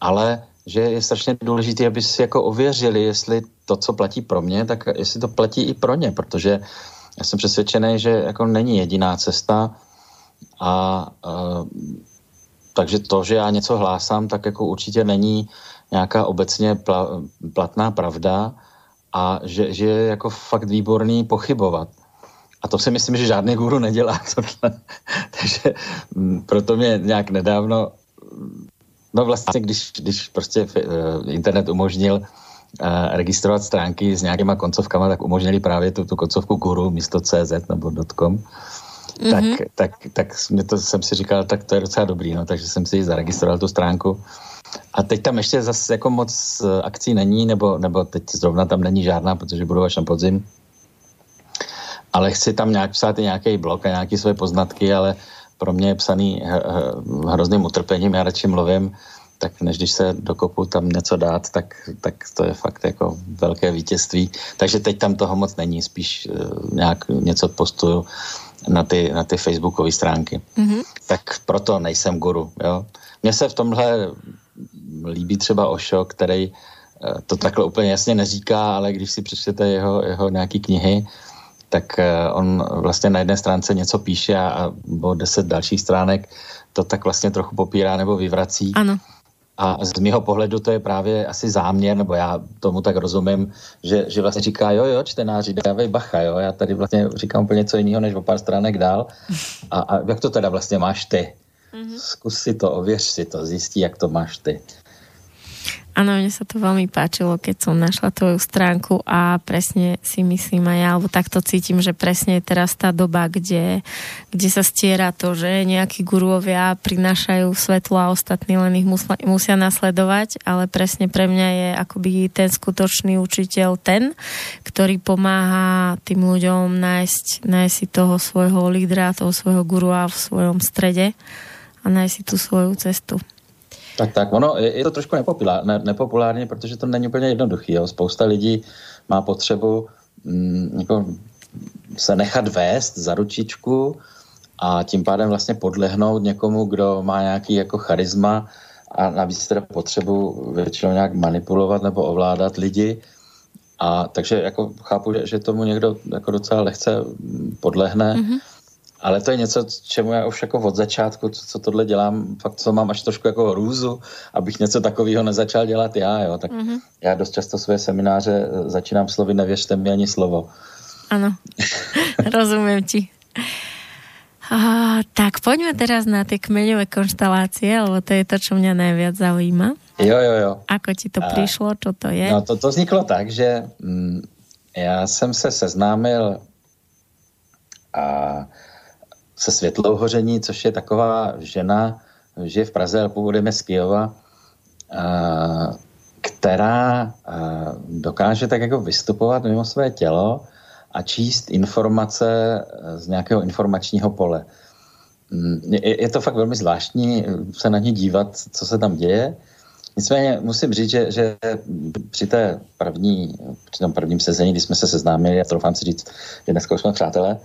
ale že je strašně důležité, aby si jako ověřili, jestli to, co platí pro mě, tak jestli to platí i pro ně, protože já jsem přesvědčený, že jako není jediná cesta a uh, takže to, že já něco hlásám, tak jako určitě není nějaká obecně pla, platná pravda a že, že je jako fakt výborný pochybovat. A to si myslím, že žádný guru nedělá tohle. Takže m, proto mě nějak nedávno, no vlastně, když, když prostě uh, internet umožnil registrovat stránky s nějakýma koncovkama, tak umožnili právě tu, tu koncovku guru místo CZ nebo .com. Mm-hmm. Tak, tak, tak mě to jsem si říkal, tak to je docela dobrý, no, takže jsem si zaregistroval tu stránku. A teď tam ještě zase jako moc eh, akcí není, nebo, nebo teď zrovna tam není žádná, protože budu až na podzim. Ale chci tam nějak psát i nějaký blog a nějaké své poznatky, ale pro mě je psaný hrozným utrpením, já radši mluvím, tak než když se dokopu tam něco dát, tak, tak to je fakt jako velké vítězství. Takže teď tam toho moc není, spíš uh, nějak něco postuju na ty, na ty facebookové stránky. Mm-hmm. Tak proto nejsem guru. Jo? Mně se v tomhle líbí třeba Ošo, který uh, to takhle úplně jasně neříká, ale když si přečtete jeho, jeho nějaký knihy, tak uh, on vlastně na jedné stránce něco píše a, a o deset dalších stránek to tak vlastně trochu popírá nebo vyvrací. Ano. A z mého pohledu to je právě asi záměr, nebo já tomu tak rozumím, že, že vlastně říká, jo, jo, čtenáři, dávej bacha, jo, já tady vlastně říkám úplně něco jiného, než o pár stránek dál. A, a jak to teda vlastně máš ty? Mm-hmm. Zkus si to, ověř si to, zjistí, jak to máš ty. Áno, mne sa to veľmi páčilo, keď som našla tvoju stránku a presne si myslím aj ja, alebo takto cítim, že presne je teraz tá doba, kde, kde sa stiera to, že nejakí guruovia prinášajú svetlo a ostatní len ich musla, musia nasledovať, ale presne pre mňa je akoby ten skutočný učiteľ ten, ktorý pomáha tým ľuďom nájsť, nájsť si toho svojho lídra, toho svojho gurua v svojom strede a nájsť si tú svoju cestu. Tak, tak, ono je, je to trošku nepopulár, ne, nepopulární, protože to není úplně jednoduchý. Jo. Spousta lidí má potřebu mm, jako se nechat vést za ručičku a tím pádem vlastně podlehnout někomu, kdo má nějaký jako charisma a navíc teda potřebu většinou nějak manipulovat nebo ovládat lidi. A takže jako chápu, že, že tomu někdo jako docela lehce podlehne. Mm-hmm ale to je něco, čemu já už jako od začátku, co, co tohle dělám, fakt co mám až trošku jako růzu, abych něco takového nezačal dělat já, jo. Tak mm-hmm. já dost často své semináře eh, začínám slovy nevěřte mi ani slovo. Ano, rozumím ti. A, tak poďme teraz na ty kmeňové konštelácie, lebo to je to, čo mňa najviac zaujíma. Jo, jo, jo. Ako ti to a, přišlo, čo to je? No to, to vzniklo tak, že mm, já jsem se seznámil a se Světlou Hoření, což je taková žena, žije v Praze, ale původem z Kijova, která dokáže tak jako vystupovat mimo své tělo a číst informace z nějakého informačního pole. Mm, je, to fakt velmi zvláštní se na ně dívat, co se tam děje. Nicméně musím říct, že, že při, té první, při tom prvním sezení, kdy jsme se seznámili, já troufám si říct, že dneska už jsme přátelé,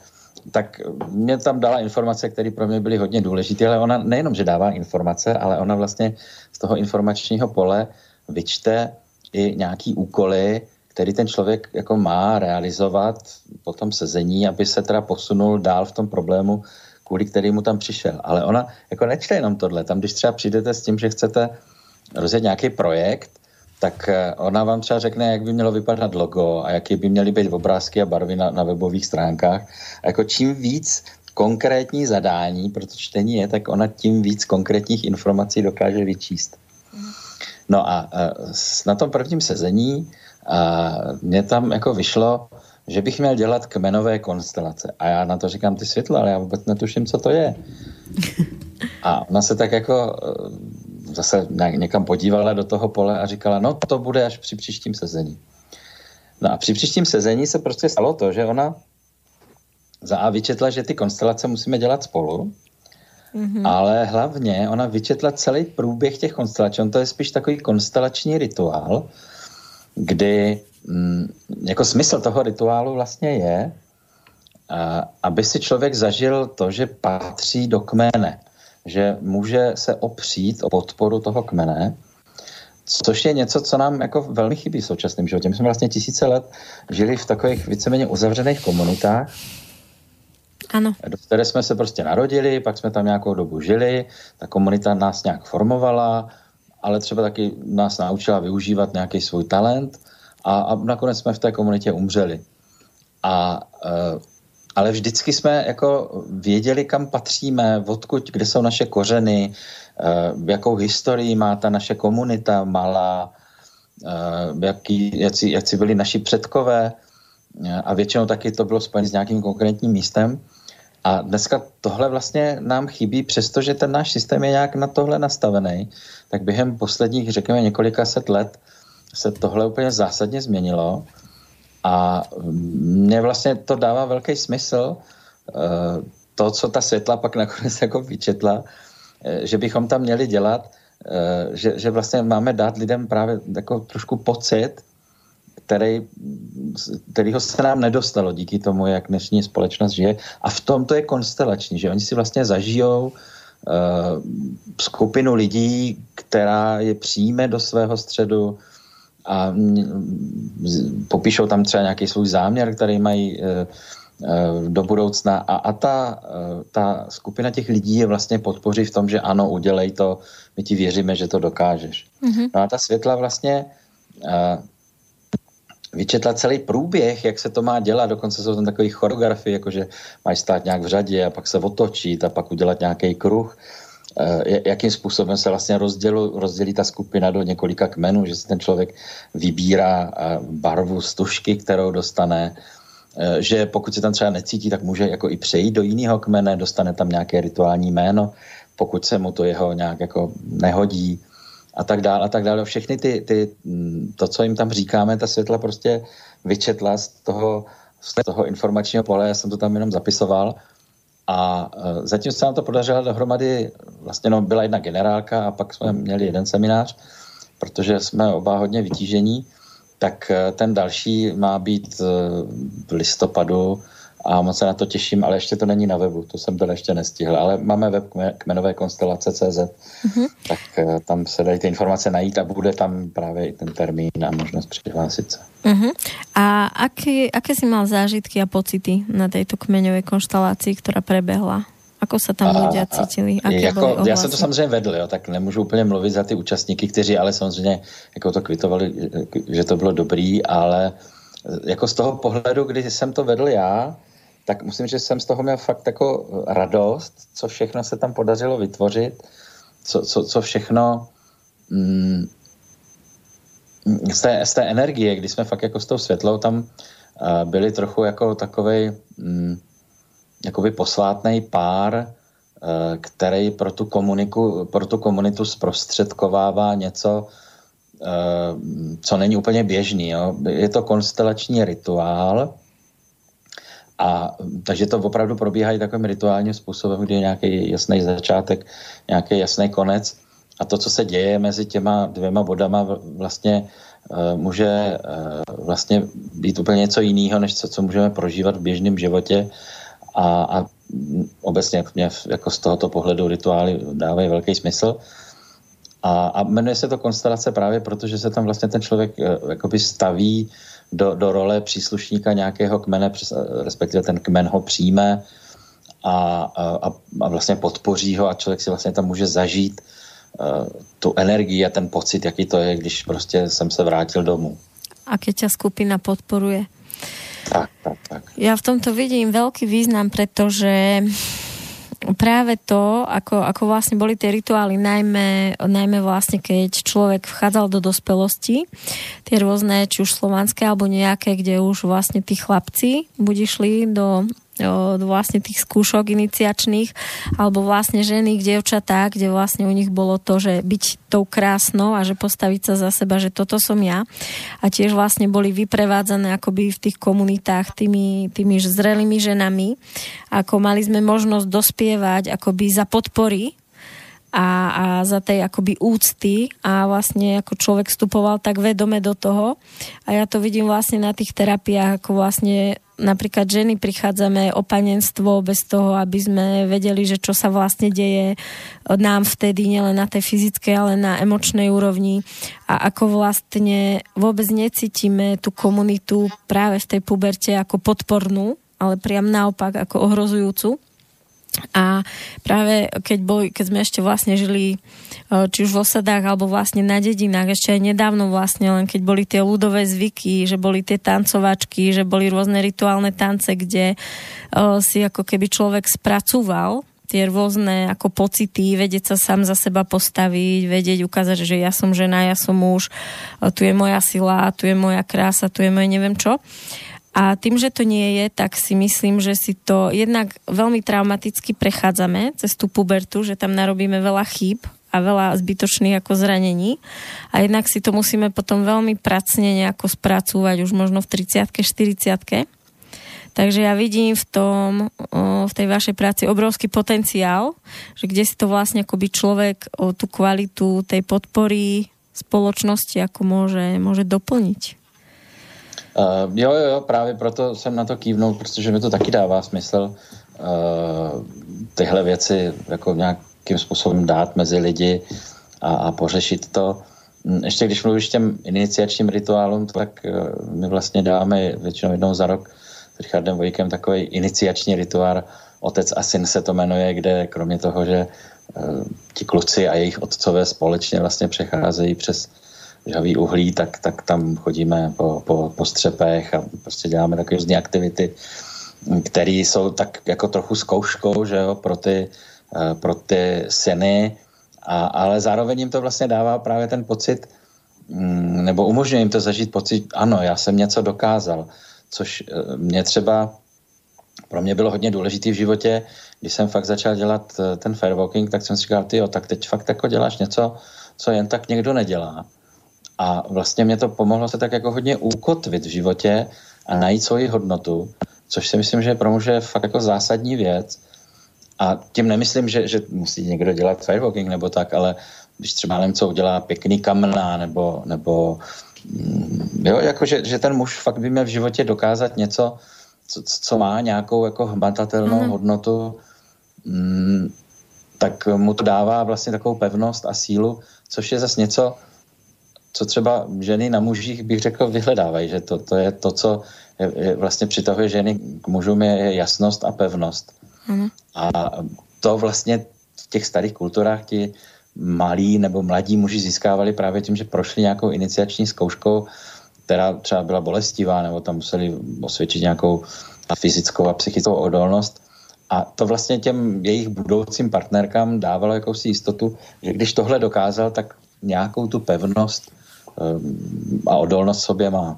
tak mě tam dala informace, které pro mě byly hodně důležité, ale ona nejenom, že dává informace, ale ona vlastně z toho informačního pole vyčte i nějaký úkoly, který ten člověk jako má realizovat po tom sezení, aby se teda posunul dál v tom problému, kvůli kterému tam přišel. Ale ona jako nečte jenom tohle. Tam, když třeba přijdete s tím, že chcete rozjet nějaký projekt, tak eh, ona vám třeba řekne, jak by mělo vypadat logo a jaký by měly být obrázky a barvy na, na webových stránkách. A jako čím víc konkrétní zadání, protože čtení je, tak ona tím víc konkrétních informací dokáže vyčíst. No a, eh, na tom prvním sezení a eh, mě tam jako vyšlo, že bych měl dělat kmenové konstelace. A já na to říkám ty světlo, ale já vůbec netuším, co to je. A ona se tak jako zase někam podívala do toho pole a říkala, no to bude až při příštím sezení. No a při příštím sezení se prostě stalo to, že ona za A vyčetla, že ty konstelace musíme dělat spolu, mm-hmm. ale hlavně ona vyčetla celý průběh těch konstelací. On to je spíš takový konstelační rituál, kdy mm, jako smysl toho rituálu vlastně je, a, aby si člověk zažil to, že patří do kmene, že může se opřít o podporu toho kmene, což je něco, co nám jako velmi chybí v současném životě. My jsme vlastně tisíce let žili v takových víceméně uzavřených komunitách, ano. do které jsme se prostě narodili, pak jsme tam nějakou dobu žili, ta komunita nás nějak formovala, ale třeba taky nás naučila využívat nějaký svůj talent a, a nakonec jsme v té komunitě umřeli. A, e, ale vždycky jsme jako věděli, kam patříme, odkud, kde jsou naše kořeny, e, jakou historii má ta naše komunita malá, e, jaký, jaký, jaký byli naši předkové a většinou taky to bylo spojené s nějakým konkrétním místem. A dneska tohle vlastně nám chybí, přestože ten náš systém je nějak na tohle nastavený, tak během posledních, řekněme, několika set let se tohle úplně zásadně změnilo a mně vlastně to dává velký smysl, eh, to, co ta světla pak nakonec jako vyčetla, eh, že bychom tam měli dělat, eh, že, že vlastně máme dát lidem právě jako trošku pocit, který, kterýho se nám nedostalo díky tomu, jak dnešní společnost žije. A v tom to je konstelační, že oni si vlastně zažijou uh, skupinu lidí, která je přijme do svého středu a popíšou tam třeba nějaký svůj záměr, který mají uh, uh, do budoucna a, a ta, uh, ta skupina těch lidí je vlastně podpoří v tom, že ano, udělej to, my ti věříme, že to dokážeš. Mm-hmm. No a ta světla vlastně vyčetla celý průběh, jak se to má dělat, dokonce jsou tam takové choreografie, jakože mají stát nějak v řadě a pak se otočit a pak udělat nějaký kruh. Eh, jakým způsobem se vlastně rozdělu, rozdělí ta skupina do několika kmenů, že si ten člověk vybírá eh, barvu stužky, kterou dostane, eh, že pokud se tam třeba necítí, tak může jako i přejít do jiného kmene, dostane tam nějaké rituální jméno, pokud se mu to jeho nějak jako nehodí a tak dále a tak dále. Všechny ty, ty, mm, to, co jim tam říkáme, ta světla prostě vyčetla z toho, z toho informačního pole, já jsem to tam jenom zapisoval a e, zatím se nám to podařilo dohromady, vlastně no, byla jedna generálka a pak jsme měli jeden seminář, protože jsme oba hodně vytížení, tak e, ten další má být e, v listopadu a moc se na to těším, ale ještě to není na webu, to jsem teda ještě nestihl, ale máme web kmenové konstelace CZ, mm-hmm. tak uh, tam se dají ty informace najít a bude tam právě i ten termín a možnost přihlásit se. Mm-hmm. A aké, aké si mal zážitky a pocity na této kmeňové konstelaci, která prebehla? Ako se tam lidé cítili? Aké jako, já jsem to samozřejmě vedl, jo, tak nemůžu úplně mluvit za ty účastníky, kteří ale samozřejmě jako to kvitovali, že to bylo dobrý, ale jako z toho pohledu, kdy jsem to vedl já, tak musím, že jsem z toho měl fakt jako radost, co všechno se tam podařilo vytvořit, co, co, co všechno mm, z, té, z té energie, kdy jsme fakt jako s tou světlou tam uh, byli trochu jako takovej mm, jakoby posvátný pár, uh, který pro tu, komuniku, pro tu komunitu zprostředkovává něco, uh, co není úplně běžný. Jo. Je to konstelační rituál, a takže to opravdu probíhá i takovým rituálním způsobem, kdy je nějaký jasný začátek, nějaký jasný konec. A to, co se děje mezi těma dvěma bodama, vlastně uh, může uh, vlastně být úplně něco jiného, než co, co můžeme prožívat v běžném životě. A, a obecně mě jako z tohoto pohledu rituály dávají velký smysl. A, a jmenuje se to konstelace právě proto, že se tam vlastně ten člověk uh, jakoby staví uh, do, do role příslušníka nějakého kmene, respektive ten kmen ho přijme a, a, a vlastně podpoří ho a člověk si vlastně tam může zažít uh, tu energii a ten pocit, jaký to je, když prostě jsem se vrátil domů. A keď ťa skupina podporuje. Tak, tak, tak. Ja v tomto vidím veľký význam, pretože práve to, ako, ako vlastne boli tie rituály, najmä, najmä vlastne keď človek vchádzal do dospelosti, tie rôzne, či už slovanské alebo nejaké, kde už vlastne tí chlapci buď išli do vlastne tých skúšok iniciačných, alebo vlastne ženy, dievčatá, kde vlastne u nich bolo to, že byť tou krásnou a že postaviť sa za seba, že toto som ja. A tiež vlastne boli vyprevádzané akoby v tých komunitách tými, tými zrelými ženami. Ako mali sme možnosť dospievať akoby za podpory a, a za tej akoby úcty a vlastne ako človek vstupoval tak vedome do toho a ja to vidím vlastne na tých terapiách, ako vlastne napríklad ženy prichádzame o panenstvo bez toho, aby sme vedeli, že čo sa vlastne deje nám vtedy, nielen na tej fyzickej, ale na emočnej úrovni a ako vlastne vôbec necítime tú komunitu práve v tej puberte ako podpornú, ale priam naopak ako ohrozujúcu. A práve keď, boli, keď sme ešte vlastne žili e, či už v osadách alebo vlastne na dedinách, ešte aj nedávno vlastne, len keď boli tie ľudové zvyky, že boli tie tancovačky, že boli rôzne rituálne tance, kde uh, si ako keby človek spracúval tie rôzne ako pocity, vedieť sa sám za seba postaviť, vedieť ukázať, že ja som žena, ja som muž, tu je moja sila, tu je moja krása, tu je moje neviem čo. A tým, že to nie je, tak si myslím, že si to jednak veľmi traumaticky prechádzame cez tú pubertu, že tam narobíme veľa chýb a veľa zbytočných ako zranení. A jednak si to musíme potom veľmi pracne nejako spracúvať už možno v 30 40 Takže ja vidím v tom, v tej vašej práci obrovský potenciál, že kde si to vlastne akoby človek tú kvalitu tej podpory spoločnosti ako môže, môže doplniť. Uh, jo, jo, jo, právě proto jsem na to kývnul, protože mi to taky dává smysl uh, tyhle věci jako nějakým způsobem dát mezi lidi a, a pořešit to. Hm, ještě když mluvíš těm iniciačním rituálům, tak uh, my vlastně dáme většinou jednou za rok s Richardem Vojkem takový iniciační rituál Otec a syn se to jmenuje, kde kromě toho, že uh, ti kluci a jejich otcové společně vlastně přecházejí přes žhavý uhlí, tak, tak tam chodíme po, po, po střepech a prostě děláme takové různé aktivity, které jsou tak jako trochu zkouškou, že jo, pro ty, eh, pro ty syny, a, ale zároveň jim to vlastně dává právě ten pocit, mm, nebo umožňuje jim to zažít pocit, ano, já jsem něco dokázal, což eh, mě třeba, pro mě bylo hodně důležité v životě, když jsem fakt začal dělat eh, ten firewalking, tak jsem si říkal, ty jo, tak teď fakt jako děláš něco, co jen tak někdo nedělá. A vlastně mě to pomohlo se tak jako hodně ukotvit v životě a najít svoji hodnotu, což si myslím, že je pro muže fakt jako zásadní věc. A tím nemyslím, že, že musí někdo dělat firewalking nebo tak, ale když třeba nevím, co udělá pěkný kamna nebo, nebo mm, jo, jako že, že ten muž fakt by měl v životě dokázat něco, co, co má nějakou jako hmatatelnou mm. hodnotu, mm, tak mu to dává vlastně takovou pevnost a sílu, což je zase něco, co třeba ženy na mužích, bych řekl, vyhledávají, že to, to je to, co je, je vlastně přitahuje ženy k mužům, je jasnost a pevnost. Mm. A to vlastně v těch starých kulturách ti malí nebo mladí muži získávali právě tím, že prošli nějakou iniciační zkouškou, která třeba byla bolestivá, nebo tam museli osvědčit nějakou fyzickou a psychickou odolnost. A to vlastně těm jejich budoucím partnerkám dávalo jakousi jistotu, že když tohle dokázal, tak nějakou tu pevnost a odolnosť sobě má.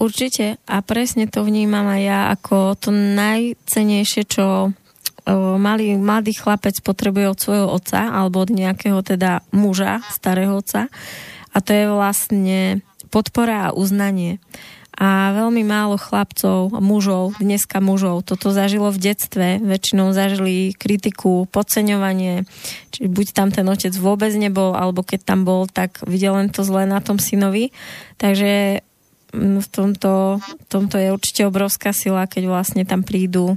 Určite. A presne to vnímam aj ja ako to najcenejšie, čo malý, mladý chlapec potrebuje od svojho otca alebo od nejakého teda muža, starého otca. A to je vlastne podpora a uznanie a veľmi málo chlapcov, mužov, dneska mužov, toto zažilo v detstve, väčšinou zažili kritiku, podceňovanie, či buď tam ten otec vôbec nebol, alebo keď tam bol, tak videl len to zlé na tom synovi. Takže mm, v tomto, v tomto je určite obrovská sila, keď vlastne tam prídu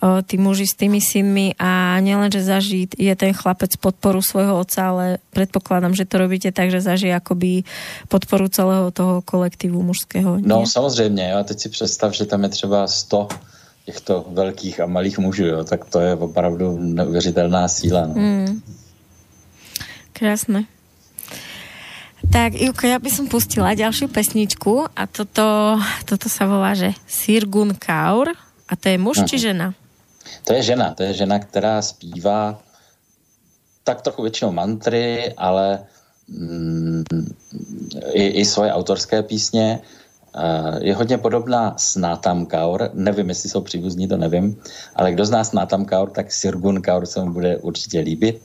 tí muži s tými synmi a nielen, že zaží je ten chlapec podporu svojho otca, ale predpokladám, že to robíte tak, že zažije akoby podporu celého toho kolektívu mužského. No samozřejmě, jo, a teď si představ, že tam je třeba 100 těchto velkých a malých mužů, jo, tak to je opravdu neuvěřitelná síla. No. Mm. Krásne. Tak, Ivko, ja by som pustila ďalšiu pesničku a toto, toto sa volá, že Sirgun Kaur a to je muž Aha. či žena? To je žena, to je žena, která zpívá tak trochu většinou mantry, ale mm, i, i svoje autorské písně. je hodně podobná s Nátam Kaur. Nevím, jestli jsou příbuzní, to nevím, ale kdo zná Nátam Kaur, tak Sirgun Kaur se mu bude určitě líbit.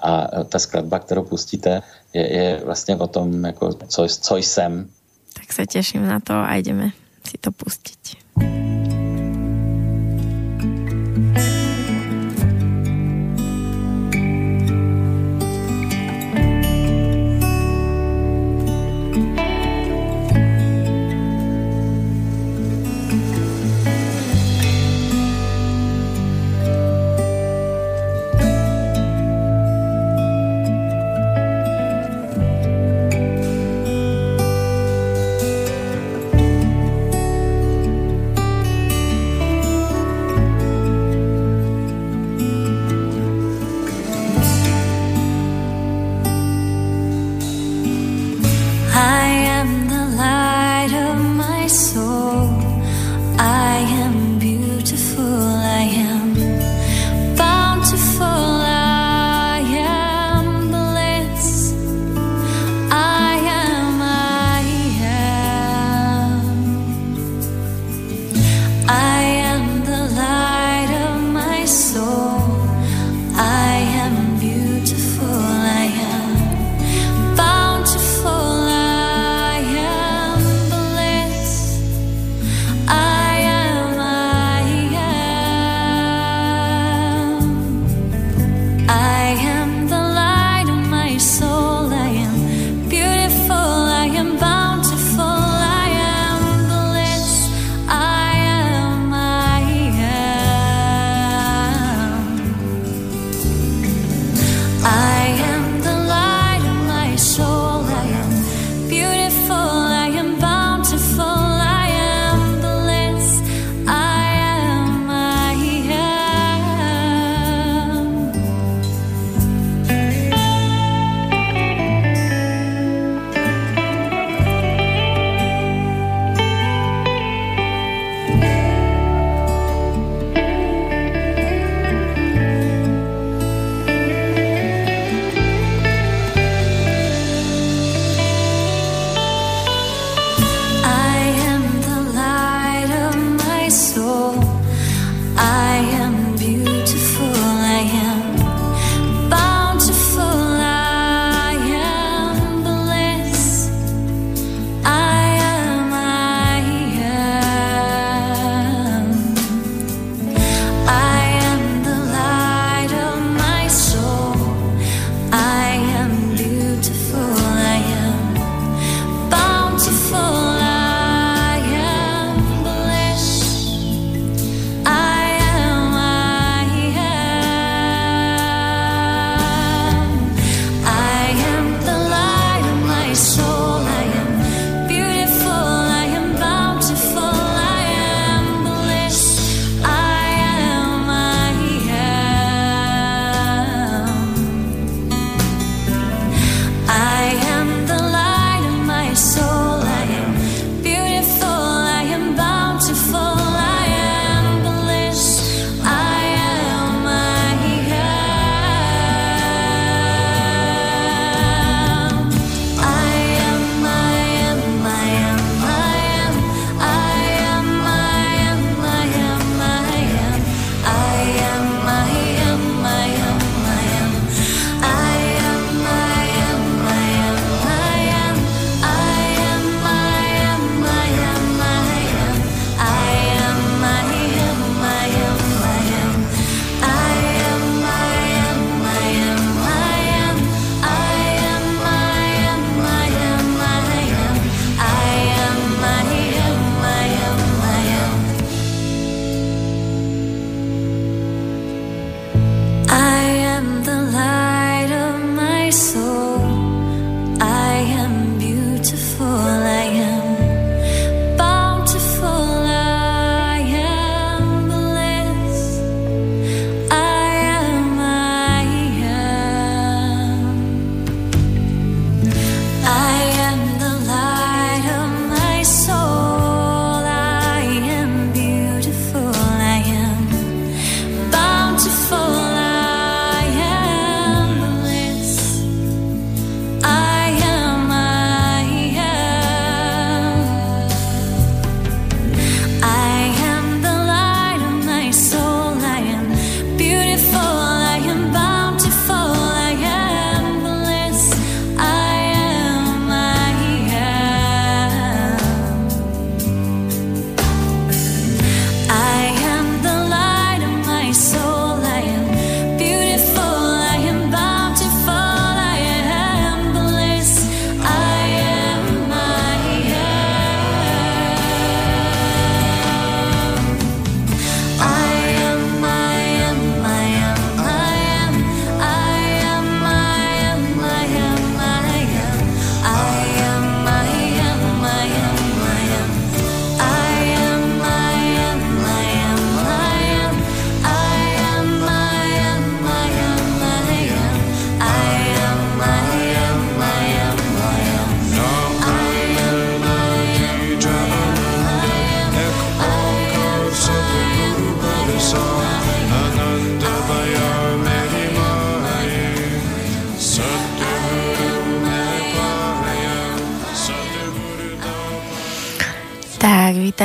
A ta skladba, kterou pustíte, je, je vlastně o tom, jako, co, co jsem. Tak se těším na to a jdeme si to pustit.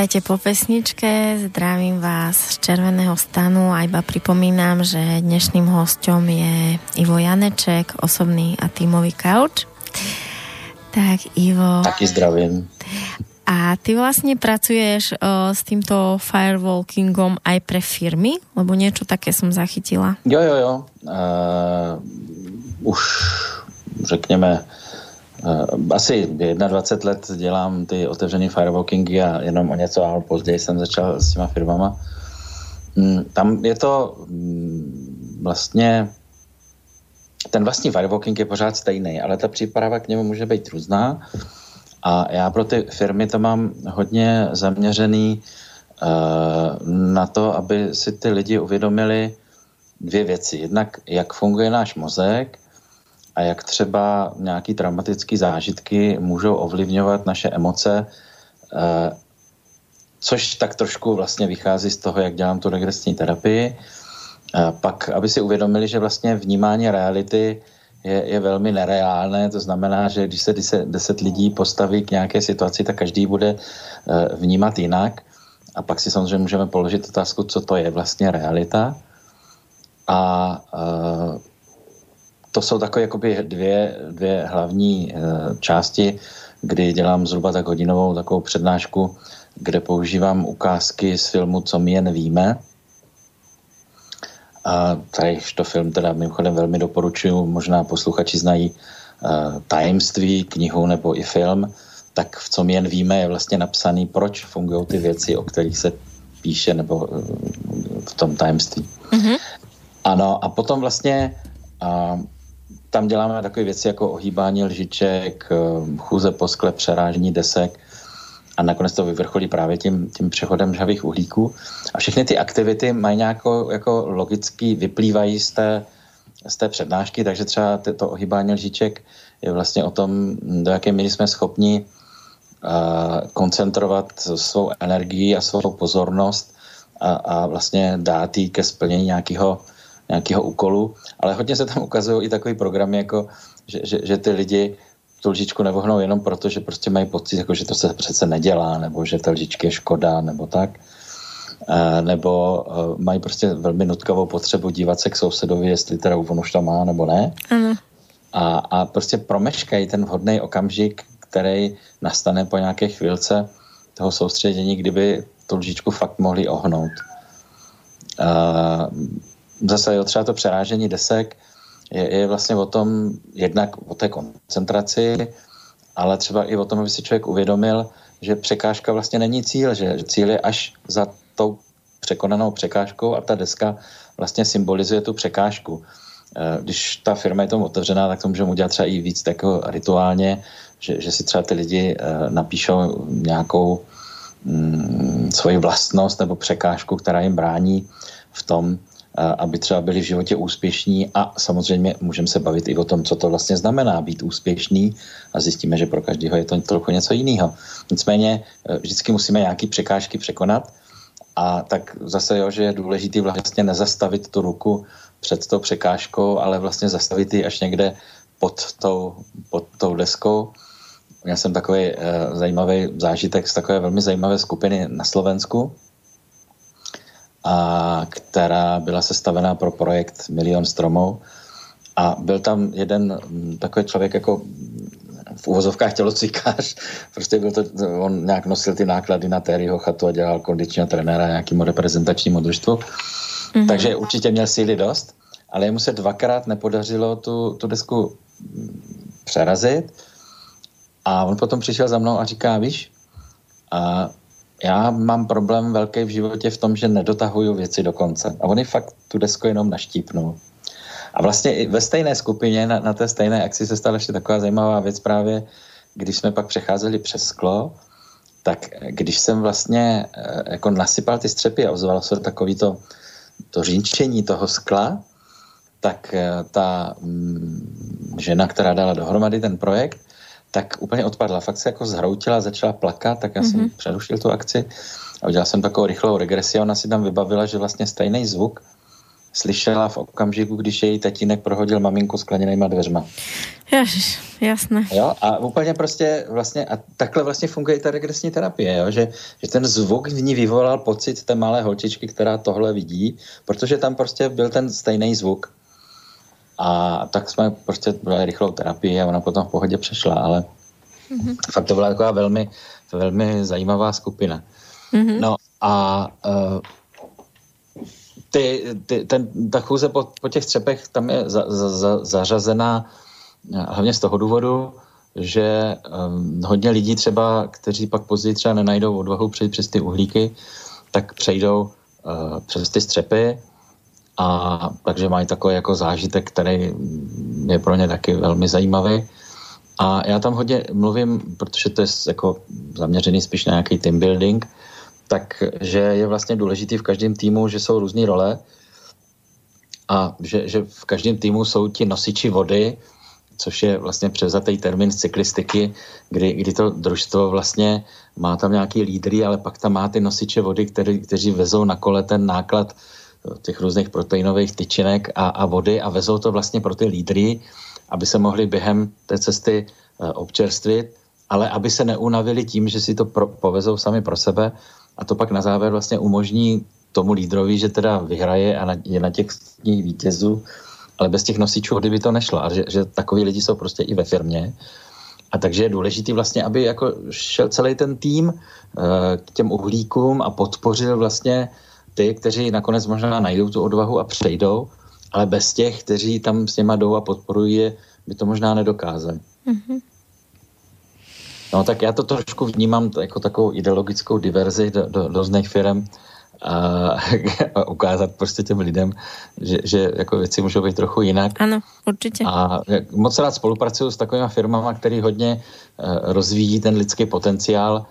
Vítajte po pesničke, zdravím vás z Červeného stanu a iba pripomínam, že dnešným hostom je Ivo Janeček, osobný a tímový kauč. Tak Ivo... Taky zdravím. A ty vlastne pracuješ uh, s týmto firewalkingom aj pre firmy? Lebo niečo také som zachytila. Jo, jo, jo. Uh, už řekněme asi 21 let dělám ty otevřené firewalkingy a jenom o něco ale později jsem začal s těma firmama. Mm, tam je to mm, vlastně ten vlastní firewalking je pořád stejný, ale ta příprava k němu může být různá. A já pro ty firmy to mám hodně zaměřený uh, na to, aby si ty lidi uvědomili dvě věci. Jednak, jak funguje náš mozek a jak třeba nějaký traumatické zážitky můžou ovlivňovat naše emoce, eh, což tak trošku vlastně vychází z toho, jak dělám tu regresní terapii. Pak, aby si uvědomili, že vlastně vnímání reality je, je velmi nereálné, to znamená, že když se deset, deset lidí postaví k nějaké situaci, tak každý bude eh, vnímat jinak. A pak si samozřejmě můžeme položit otázku, co to je vlastně realita. A to jsou takové jakoby dvě, dvě hlavní e, části, kdy dělám zhruba tak hodinovou takovou přednášku, kde používám ukázky z filmu Co my jen víme. A tady to film teda mimochodem velmi doporučuji, možná posluchači znají e, Tajemství, knihu nebo i film, tak v Co my jen víme je vlastně napsaný, proč fungují ty věci, o kterých se píše nebo e, v tom tajemství. Mm-hmm. Ano, a potom vlastně a, tam děláme takové věci jako ohýbání lžiček, eh, chůze po skle, přerážení desek a nakonec to vyvrcholí právě tím, tím přechodem žhavých uhlíků. A všechny ty aktivity mají nějakou jako logicky, vyplývají z té, z té přednášky, takže třeba to ohýbání lžiček je vlastně o tom, do jaké míry jsme schopni uh, koncentrovat svou energii a svou pozornost a, a vlastně dát jí ke splnění nějakého nějakého úkolu, ale hodně se tam ukazují i takový programy, jako, že, že, že ty lidi tu lžičku nevohnou jenom proto, že prostě mají pocit, jako, že to se přece nedělá, nebo že ta lžičky je škoda, nebo tak. E, nebo e, mají prostě velmi nutkavou potřebu dívat se k sousedovi, jestli teda on už tam má, nebo ne. A, a prostě promeškají ten vhodný okamžik, který nastane po nějaké chvilce toho soustředění, kdyby tu lžičku fakt mohli ohnout. Uh, zase jo, třeba to přerážení desek je, je vlastně o tom, jednak o té koncentraci, ale třeba i o tom, aby si člověk uvědomil, že překážka vlastně není cíl, že cíl je až za tou překonanou překážkou a ta deska vlastně symbolizuje tu překážku. Eh, když ta firma je tomu otevřená, tak to můžeme udělat třeba i víc jako rituálně, že, že si třeba ty lidi eh, napíšou nějakou mm, svoji vlastnost nebo překážku, která jim brání v tom, aby třeba byli v životě úspěšní a samozřejmě můžeme se bavit i o tom, co to vlastně znamená být úspěšný a zjistíme, že pro každého je to trochu něco jiného. Nicméně e, vždycky musíme nějaké překážky překonat a tak zase jo, že je důležité vlastně nezastavit tu ruku před tou překážkou, ale vlastně zastavit ji až někde pod tou, pod tou deskou. Já jsem takový e, zajímavý zážitek z takové velmi zajímavé skupiny na Slovensku, a která byla sestavená pro projekt Milion stromů. A byl tam jeden mm, takový člověk jako v uvozovkách tělocvikář, prostě byl to, on nějak nosil ty náklady na Terryho chatu a dělal kondičního trenéra nějakému reprezentačnímu družstvu. Mm-hmm. Takže určitě měl síly dost, ale jemu se dvakrát nepodařilo tu, tu desku mm, přerazit a on potom přišel za mnou a říká, víš, a já mám problém velký v životě v tom, že nedotahuju věci do konce. A oni fakt tu desku jenom naštípnou. A vlastně i ve stejné skupině, na, na té stejné akci se stala ještě taková zajímavá věc právě, když jsme pak přecházeli přes sklo, tak když jsem vlastně eh, jako nasypal ty střepy a ozvalo se takový to, to řínčení toho skla, tak eh, ta mm, žena, která dala dohromady ten projekt, tak úplně odpadla. Fakt se jako zhroutila, začala plakat, tak já mm-hmm. jsem mhm. přerušil tu akci a udělal jsem takovou rychlou regresi a ona si tam vybavila, že vlastně stejný zvuk slyšela v okamžiku, když její tatínek prohodil maminku skleněnýma dveřma. Ježiš, jasné. Jo, a úplně prostě vlastně, a takhle vlastně funguje i ta regresní terapie, jo, že, že ten zvuk v ní vyvolal pocit té malé holčičky, která tohle vidí, protože tam prostě byl ten stejný zvuk. A tak jsme prostě brali rychlou terapii a ona potom v pohodě přešla, ale mm-hmm. fakt to byla taková velmi, velmi zajímavá skupina. Mm-hmm. No a uh, ty, ty, ten, ta chůze po, po těch střepech tam je za, za, za, zařazená eh, hlavně z toho důvodu, že um, hodně lidí třeba, kteří pak později třeba nenajdou odvahu přejít přes ty uhlíky, tak přejdou uh, přes ty střepy a takže mají takový jako zážitek, který je pro ně taky velmi zajímavý. A já tam hodně mluvím, protože to je jako zaměřený spíš na nějaký team building, takže je vlastně důležitý v každém týmu, že jsou různé role a že, že v každém týmu jsou ti nosiči vody, což je vlastně převzatý termín z cyklistiky, kdy, kdy to družstvo vlastně má tam nějaký lídry, ale pak tam má ty nosiče vody, který, kteří vezou na kole ten náklad těch různých proteinových tyčinek a, a vody a vezou to vlastně pro ty lídry, aby se mohli během té cesty uh, občerstvit, ale aby se neunavili tím, že si to pro, povezou sami pro sebe a to pak na závěr vlastně umožní tomu lídrovi, že teda vyhraje a na, je na těch vítězů, ale bez těch nosičů vody by to nešlo a že, že takový lidi jsou prostě i ve firmě. A takže je důležitý vlastně, aby jako šel celý ten tým uh, k těm uhlíkům a podpořil vlastně ty, kteří nakonec možná najdou tu odvahu a přejdou, ale bez těch, kteří tam s něma jdou a podporují je, by to možná nedokázali. Mm-hmm. No tak já to trošku vnímám jako takovou ideologickou diverzi do, do, do různých firm a, a ukázat prostě těm lidem, že, že jako věci můžou být trochu jinak. Ano, určitě. A moc rád spolupracuju s takovými firmami, které hodně uh, rozvíjí ten lidský potenciál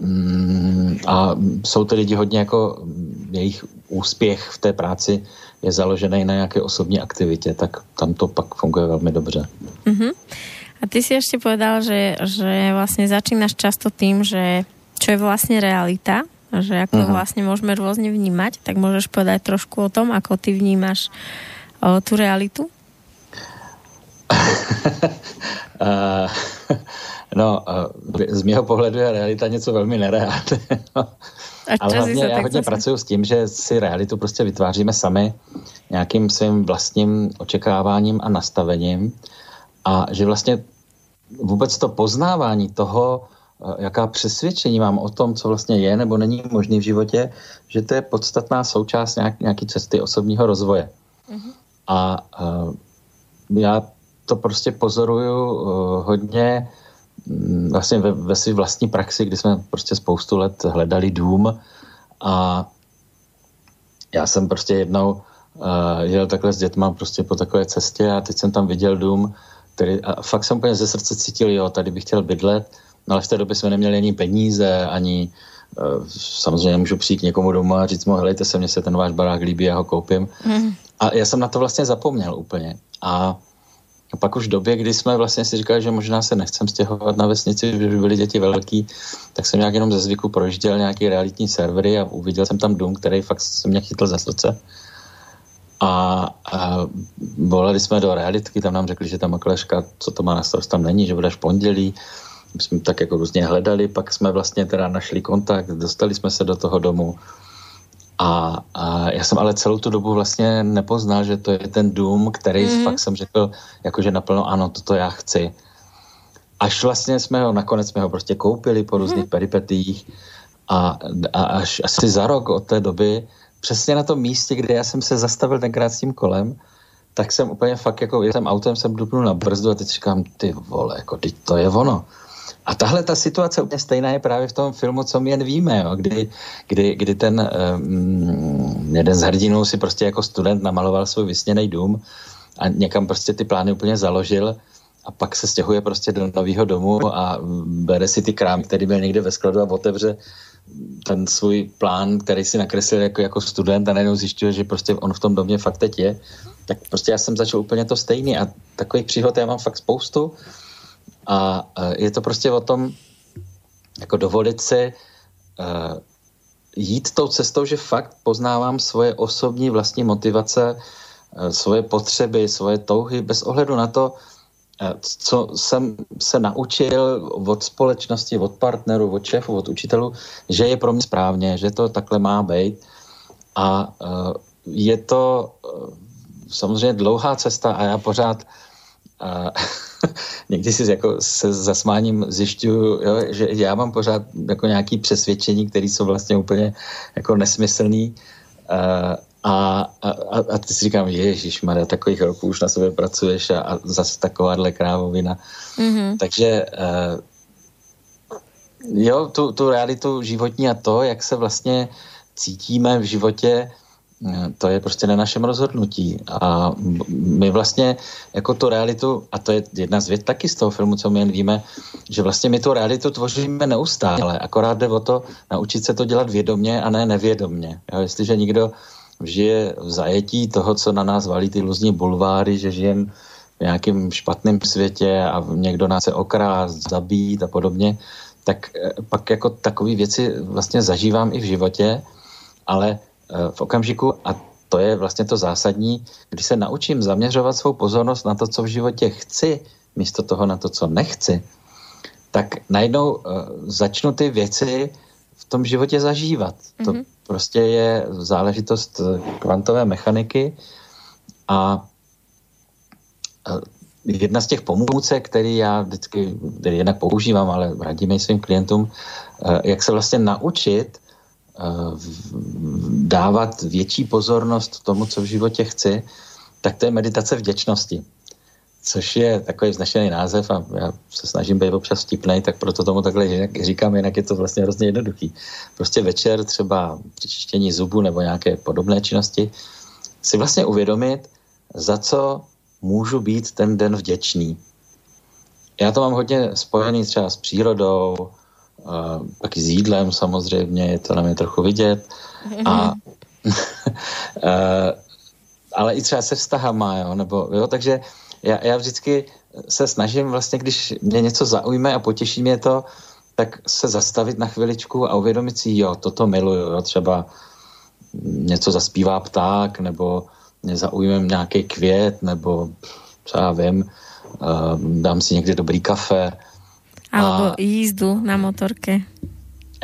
mm, a jsou to lidi hodně jako jejich úspěch v té práci je založený na nějaké osobní aktivitě, tak tam to pak funguje velmi dobře. Mm-hmm. A ty si ešte povedal, že, že vlastne začínaš často tým, že čo je vlastne realita, že ako uh-huh. vlastne môžeme rôzne vnímať, tak môžeš povedať trošku o tom, ako ty vnímaš o, tú realitu? uh, no, uh, z mého pohledu je realita něco velmi nereálného. Ale hlavně já hodně pracuji s tím, že si realitu prostě vytváříme sami nějakým svým vlastním očekáváním a nastavením a že vlastně vůbec to poznávání toho, eh, jaká přesvědčení mám o tom, co vlastně je nebo není možný v životě, že to je podstatná součást nějak, nějaký cesty osobního rozvoje. Mm-hmm. A uh, já to prostě pozoruju uh, hodně um, vlastně ve, ve své vlastní praxi, kdy jsme prostě spoustu let hledali dům a já jsem prostě jednou uh, jel takhle s dětma prostě po takové cestě a teď jsem tam viděl dům, který, a fakt jsem úplně ze srdce cítil, jo, tady bych chtěl bydlet, no ale v té době jsme neměli ani peníze, ani uh, samozřejmě můžu přijít k někomu doma a říct mu, helejte se, mně se ten váš barák líbí, já ho koupím. Mm. A já jsem na to vlastně zapomněl úplně. A a pak už v době, kdy jsme vlastně si říkali, že možná se nechcem stěhovat na vesnici, že by byly děti velký, tak jsem nějak jenom ze zvyku projížděl nějaký realitní servery a uviděl jsem tam dům, který fakt se mě chytl za srdce. A, a volali jsme do realitky, tam nám řekli, že ta makléřka, co to má na starost, tam není, že bude až pondělí. My jsme tak jako různě hledali, pak jsme vlastně teda našli kontakt, dostali jsme se do toho domu. A, a já jsem ale celou tu dobu vlastně nepoznal, že to je ten dům, který mm. fakt jsem řekl, jakože naplno ano, toto já chci. Až vlastně jsme ho, nakonec jsme ho prostě koupili po různých mm. peripetích a, a až asi za rok od té doby přesně na tom místě, kde já jsem se zastavil tenkrát s tím kolem, tak jsem úplně fakt jako, jsem autem, jsem dupnul na brzdu a teď říkám, ty vole, jako teď to je ono. A tahle ta situace úplně stejná je právě v tom filmu, co my jen víme, jo, kdy, kdy, kdy ten um, jeden z hrdinů si prostě jako student namaloval svůj vysněný dům a někam prostě ty plány úplně založil a pak se stěhuje prostě do nového domu a bere si ty krámy, který byl někde ve skladu a otevře ten svůj plán, který si nakreslil jako, jako student a najednou zjišťuje, že prostě on v tom domě fakt teď je, tak prostě já jsem začal úplně to stejný a takových příhod já mám fakt spoustu a je to prostě o tom, jako dovolit si uh, jít tou cestou, že fakt poznávám svoje osobní vlastní motivace, eh, svoje potřeby, svoje touhy, bez ohledu na to, co jsem se naučil od společnosti, od partnerů, od šéfů, od učitelů, že je pro mě správně, že to takhle má být. A je to samozřejmě dlouhá cesta a já pořád a někdy si jako se zasmáním zjišťuju, jo, že já mám pořád jako nějaký přesvědčení, které jsou vlastně úplně jako nesmyslný. A, a, a, a ty si říkám, ježiš, Maria, takových roků už na sobě pracuješ a, a zase takováhle krávovina. Mm-hmm. Takže uh, jo, tu, tu realitu životní a to, jak se vlastně cítíme v životě, to je prostě na našem rozhodnutí. A my vlastně jako tu realitu, a to je jedna z věd taky z toho filmu, co my jen víme, že vlastně my tu realitu tvoříme neustále, akorát jde o to naučit se to dělat vědomně a ne nevědomně. Jo, jestliže někdo žije v zajetí toho, co na nás valí ty různí bulváry, že žijeme v nějakém špatném světě a někdo nás se okrást, zabít a podobně, tak eh, pak jako takové věci vlastně zažívám i v životě, ale v okamžiku, a to je vlastně to zásadní, když se naučím zaměřovat svou pozornost na to, co v životě chci, místo toho na to, co nechci, tak najednou uh, začnu ty věci v tom životě zažívat. Mm-hmm. To mhm. prostě je záležitost eh, kvantové mechaniky a jedna z těch pomůcek, který já vždycky, který jednak používám, ale radím svým klientům, jak se vlastně naučit Eh, dávat větší pozornost tomu, co v životě chci, tak to je meditace vděčnosti. Což je takový vznešený název a já se snažím být občas vtipnej, tak proto tomu takhle říkám, jinak je to vlastně hrozně jednoduchý. Prostě večer třeba při čištění zubu nebo nějaké podobné činnosti si vlastně uvědomit, za co můžu být ten den vděčný. Já to mám hodně spojený třeba s přírodou, taky s jídlem samozřejmě, je to na mě trochu vidět. A, ale i třeba se vztahama, jo, nebo, jo, takže já, já vždycky se snažím vlastně, když mě něco zaujme a potěší mě to, tak se zastavit na chviličku a uvědomit si, jo, toto miluju, jo, třeba něco zaspívá pták, nebo mě zaujme nějaký květ, nebo já vím, dám si někdy dobrý kafe, Alebo a... jízdu na motorke.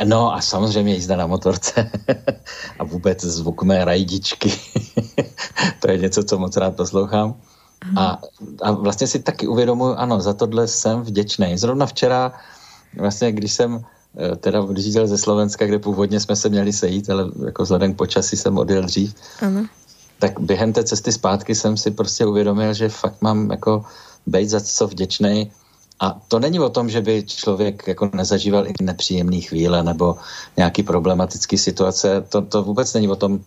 No a samozřejmě jízda na motorce a vůbec zvuk mé rajdičky. to je něco, co moc rád poslouchám. A, a vlastně si taky uvědomuji, ano, za tohle jsem vděčný. Zrovna včera, vlastně když jsem eh, teda odjížděl ze Slovenska, kde původně jsme se měli sejít, ale jako vzhledem k počasí jsem odjel dřív, ano. tak během té cesty zpátky jsem si prostě uvědomil, že fakt mám jako být za co vděčný a to není o tom, že by člověk jako nezažíval i nepříjemné chvíle nebo nějaký problematické situace. To, to vůbec není o tom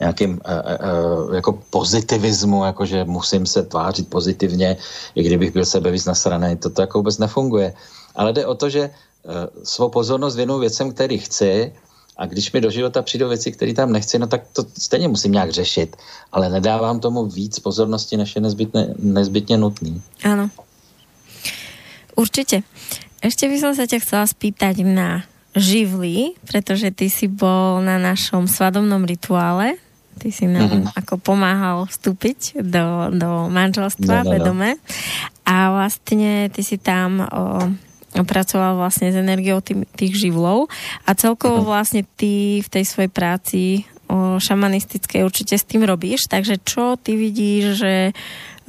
nějakým uh, uh, jako pozitivismu, jako že musím se tvářit pozitivně, i kdybych byl sebe víc nasraný. To, to jako vůbec nefunguje. Ale jde o to, že uh, svou pozornost věnu věcem, který chci, a když mi do života přijdou věci, které tam nechci, no tak to stejně musím nějak řešit. Ale nedávám tomu víc pozornosti, než je nezbytně, nezbytně nutný. Ano. Určite. Ešte by som sa ťa chcela spýtať na živly, pretože ty si bol na našom svadobnom rituále. Ty si nám mm-hmm. ako pomáhal vstúpiť do, do manželstva no, no, no. vedome. A vlastne ty si tam o, pracoval vlastne s energiou tý, tých živlov a celkovo mm-hmm. vlastne ty v tej svojej práci o šamanistickej určite s tým robíš, takže čo ty vidíš, že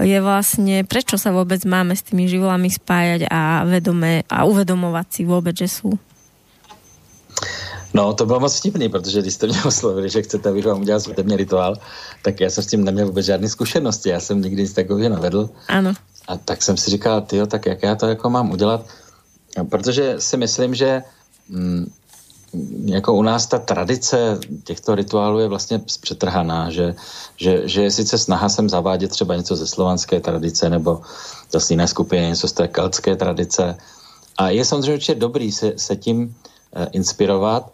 je vlastne, prečo sa vôbec máme s tými živlami spájať a, vedome, a uvedomovať si vôbec, že sú. No, to bylo moc vtipný, protože když jste mě oslovili, že chcete, abych vám udělal světební rituál, tak já jsem s tím neměl vůbec žádné zkušenosti. Já jsem nikdy nic takového nevedl. Ano. A tak jsem si říkal, tyjo, tak jak já to jako mám udělat? Protože si myslím, že mm, jako u nás ta tradice těchto rituálů je vlastně přetrhaná, že, že, že je sice snaha sem zavádět třeba něco ze slovanské tradice nebo z jiné skupiny, něco z té keltské tradice. A je samozřejmě určitě dobrý se, se tím eh, inspirovat,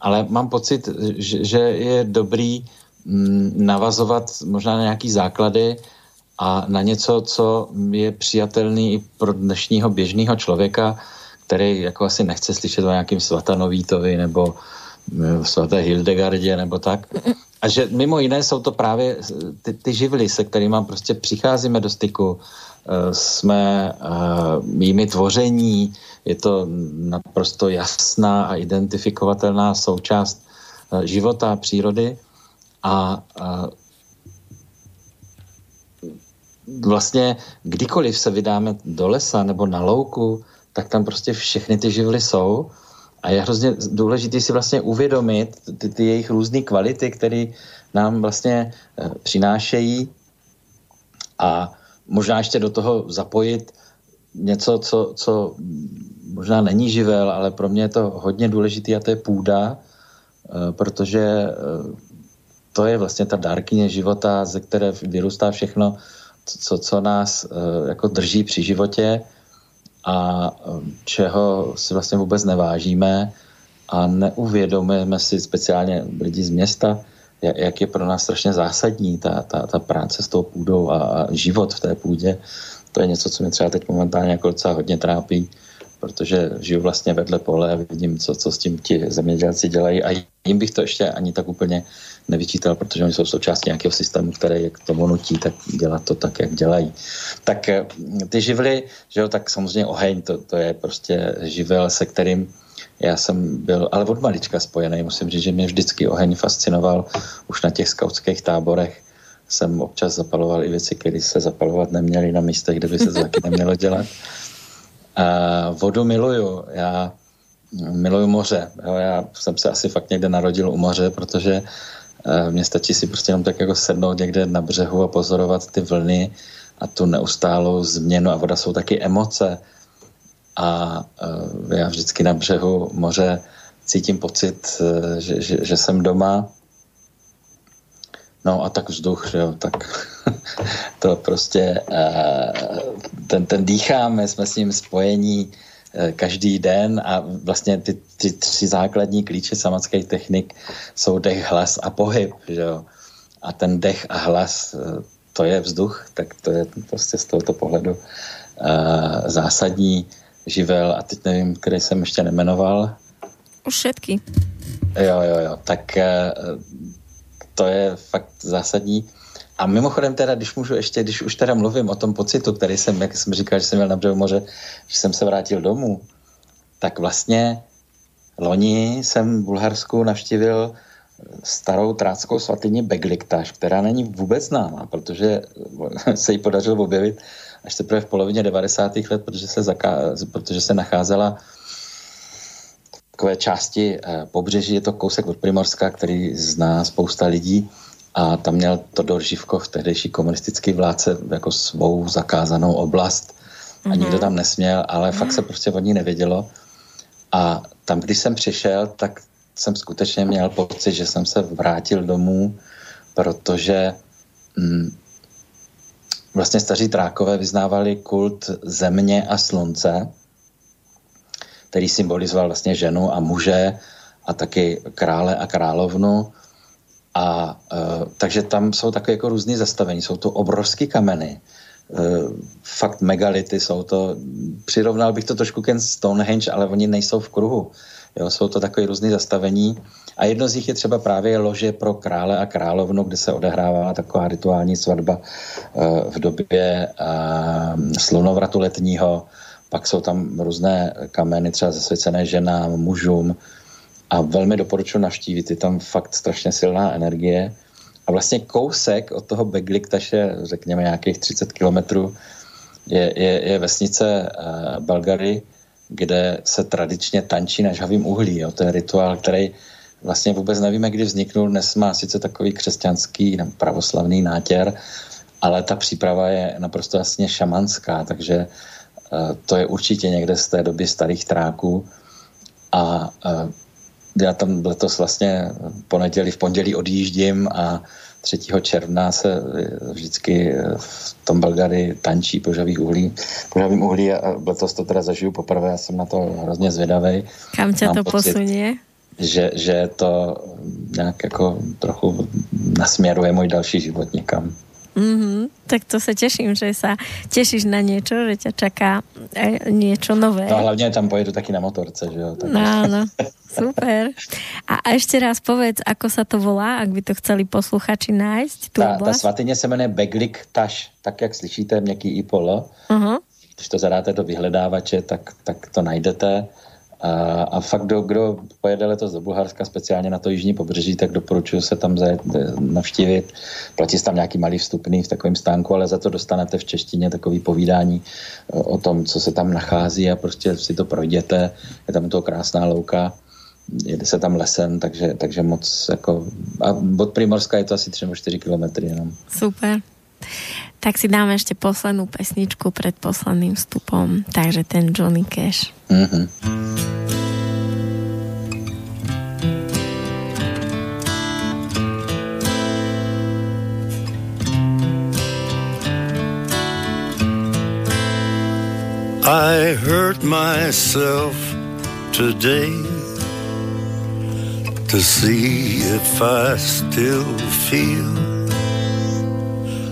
ale mám pocit, že, že je dobrý mm, navazovat možná na nějaký základy a na něco, co je přijatelný i pro dnešního běžného člověka, který jako asi nechce slyšet o nějakým Svatanovítovi nebo v svaté Hildegardě nebo tak. A že mimo jiné jsou to právě ty, ty živly, se kterými prostě přicházíme do styku, jsme mými tvoření, je to naprosto jasná a identifikovatelná součást života přírody a vlastně kdykoliv se vydáme do lesa nebo na louku, tak tam prostě všechny ty živly jsou. A je hrozně důležité si vlastně uvědomit ty, ty jejich různé kvality, které nám vlastně eh, přinášejí. A možná ještě do toho zapojit něco, co, co možná není živel, ale pro mě je to hodně důležité a to je půda, eh, protože eh, to je vlastně ta dárkyně života, ze které vyrůstá všechno, co, co nás jako drží při životě a čeho si vlastně vůbec nevážíme a neuvědomujeme si speciálně lidi z města, jak je pro nás strašně zásadní ta, ta, ta práce s tou půdou a, a život v té půdě. To je něco, co mě třeba teď momentálně jako docela hodně trápí, protože žiju vlastně vedle pole a vidím, co, co s tím ti zemědělci dělají a jim bych to ještě ani tak úplně nevyčítal, protože oni jsou součástí nějakého systému, který je k tomu nutí, tak dělat to tak, jak dělají. Tak eh, ty živly, že jo, tak samozřejmě oheň, to, to je prostě živel, se kterým já jsem byl, ale od malička spojený, musím říct, že mě vždycky oheň fascinoval. Už na těch skautských táborech jsem občas zapaloval i věci, které se zapalovat neměly na místech, kde by se to taky nemělo dělat. A vodu miluju. Já miluju moře. Jo, já jsem se asi fakt někde narodil u moře, protože uh, mě stačí si prostě jenom tak jako sednout někde na břehu a pozorovat ty vlny a tu neustálou změnu. A voda jsou taky emoce. A uh, já vždycky na břehu moře cítím pocit, že, že, že jsem doma. No a tak vzduch, že jo, tak to prostě ten, ten dýcháme, jsme s ním spojení Eh, každý den a vlastně ty, ty tři základní klíče samatských technik jsou dech, hlas a pohyb. Že jo? A ten dech a hlas, eh, to je vzduch, tak to je prostě z tohoto pohledu zásadní živel a teď nevím, který jsem ještě nemenoval. Už všetky. Jo, jo, jo, tak to je fakt zásadní. A mimochodem teda, když můžu ještě, když už teda mluvím o tom pocitu, který jsem, jak jsem říkal, že jsem měl na břehu moře, že jsem se vrátil domů, tak vlastně loni jsem v Bulharsku navštívil starou tráckou svatyni Begliktaš, která není vůbec známá, protože se jí podařilo objevit až teprve v polovině 90. let, protože se, zaká- protože se nacházela takové části eh, pobřeží, je to kousek od Primorska, který zná spousta lidí a tam měl Todor Živkov, tehdejší komunistický vládce, jako svou zakázanou oblast a nikdo tam nesměl, ale mm-hmm. fakt se prostě od ní nevědělo. A tam, když jsem přišel, tak jsem skutečně měl pocit, že jsem se vrátil domů, protože hm, vlastně staří trákové vyznávali kult země a slunce, který symbolizoval vlastně ženu a muže a taky krále a královnu a uh, takže tam jsou takové jako různé zastavení. Jsou to obrovské kameny, uh, fakt megality jsou to, přirovnal bych to trošku ken Stonehenge, ale oni nejsou v kruhu. Jo, jsou to takové různé zastavení a jedno z nich je třeba právě lože pro krále a královnu, kde se odehrává taková rituální svatba uh, v době uh, slunovratu letního. Pak jsou tam různé kameny třeba zasvěcené ženám, mužům, a velmi doporučuji navštívit, je tam fakt strašně silná energie. A vlastně kousek od toho Begliktaše, řekněme nějakých 30 kilometrů, je, je, je vesnice uh, Balgary, kde se tradičně tančí na žhavým uhlí. Jo. To je rituál, který vlastně vůbec nevíme, kdy vzniknul. Dnes má sice takový křesťanský nebo pravoslavný nátěr, ale ta příprava je naprosto jasně šamanská, takže to je určitě někde z té doby starých tráků. A uh, já tam letos vlastně ponedělí, v pondělí odjíždím a 3. června se vždycky v tom Belgary tančí požavých uhlí, požavým uhlí a letos to teda zažiju poprvé, já jsem na to hrozně zvědavý. Kam tě to pocit, posunie? Že, že to nějak jako trochu nasměruje můj další život někam. Mm-hmm. Tak to se těším, že se těšíš na něco, že tě čaká e, něco nové. No hlavně tam pojedu taky na motorce, že jo. Tak... No, no, super. A, a ještě raz povedz, ako sa to volá, ak by to chceli posluchači nájsť, tu ta, ta svatyně se jmenuje Beglik Taš, tak jak slyšíte, měkký i polo. Uh-huh. Když to zadáte do vyhledávače, tak, tak to najdete. A, a fakt, kdo, kdo pojede letos do Bulharska, speciálně na to jižní pobřeží, tak doporučuji se tam zajet, eh, navštívit. Platí tam nějaký malý vstupný v takovém stánku, ale za to dostanete v češtině takový povídání eh, o tom, co se tam nachází a prostě si to projděte. Je tam to krásná louka jede se tam lesem, takže, takže moc jako... A od Primorska je to asi 3 4 kilometry jenom. Super. Tak si dáme ještě poslednou pesničku před posledným vstupom, takže ten Johnny Cash. Mm-hmm. I hurt myself today to see if I still feel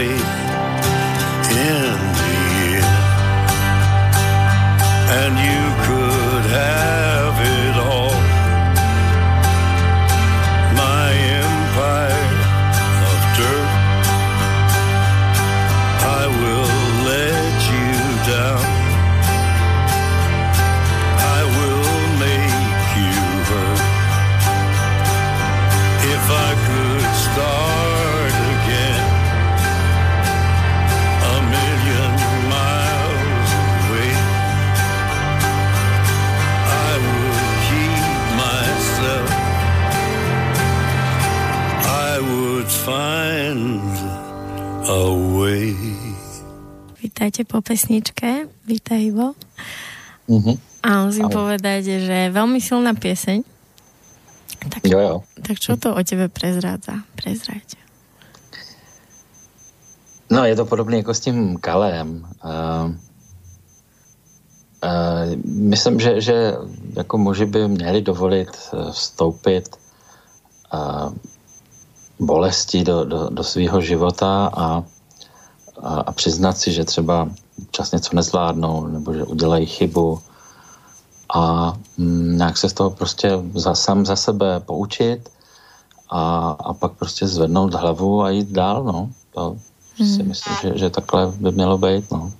in the end. And you could Vítajte po pesničke. Vítaj, Ivo. Mm-hmm. A musím Ahoj. povedať, že je veľmi silná pieseň. Tak, Jo, jo. tak čo to o tebe prezrádza? Prezrať. No, je to podobné jako s tím Kalem. Uh, uh, myslím, že, že jako muži by měli dovolit eh, vstoupit uh, bolesti do, do, do svého života a, a, a přiznat si, že třeba čas něco nezvládnou nebo že udělají chybu a mm, nějak se z toho prostě za, sám za sebe poučit a, a pak prostě zvednout hlavu a jít dál, no. To hmm. si myslím, že, že takhle by mělo být, no.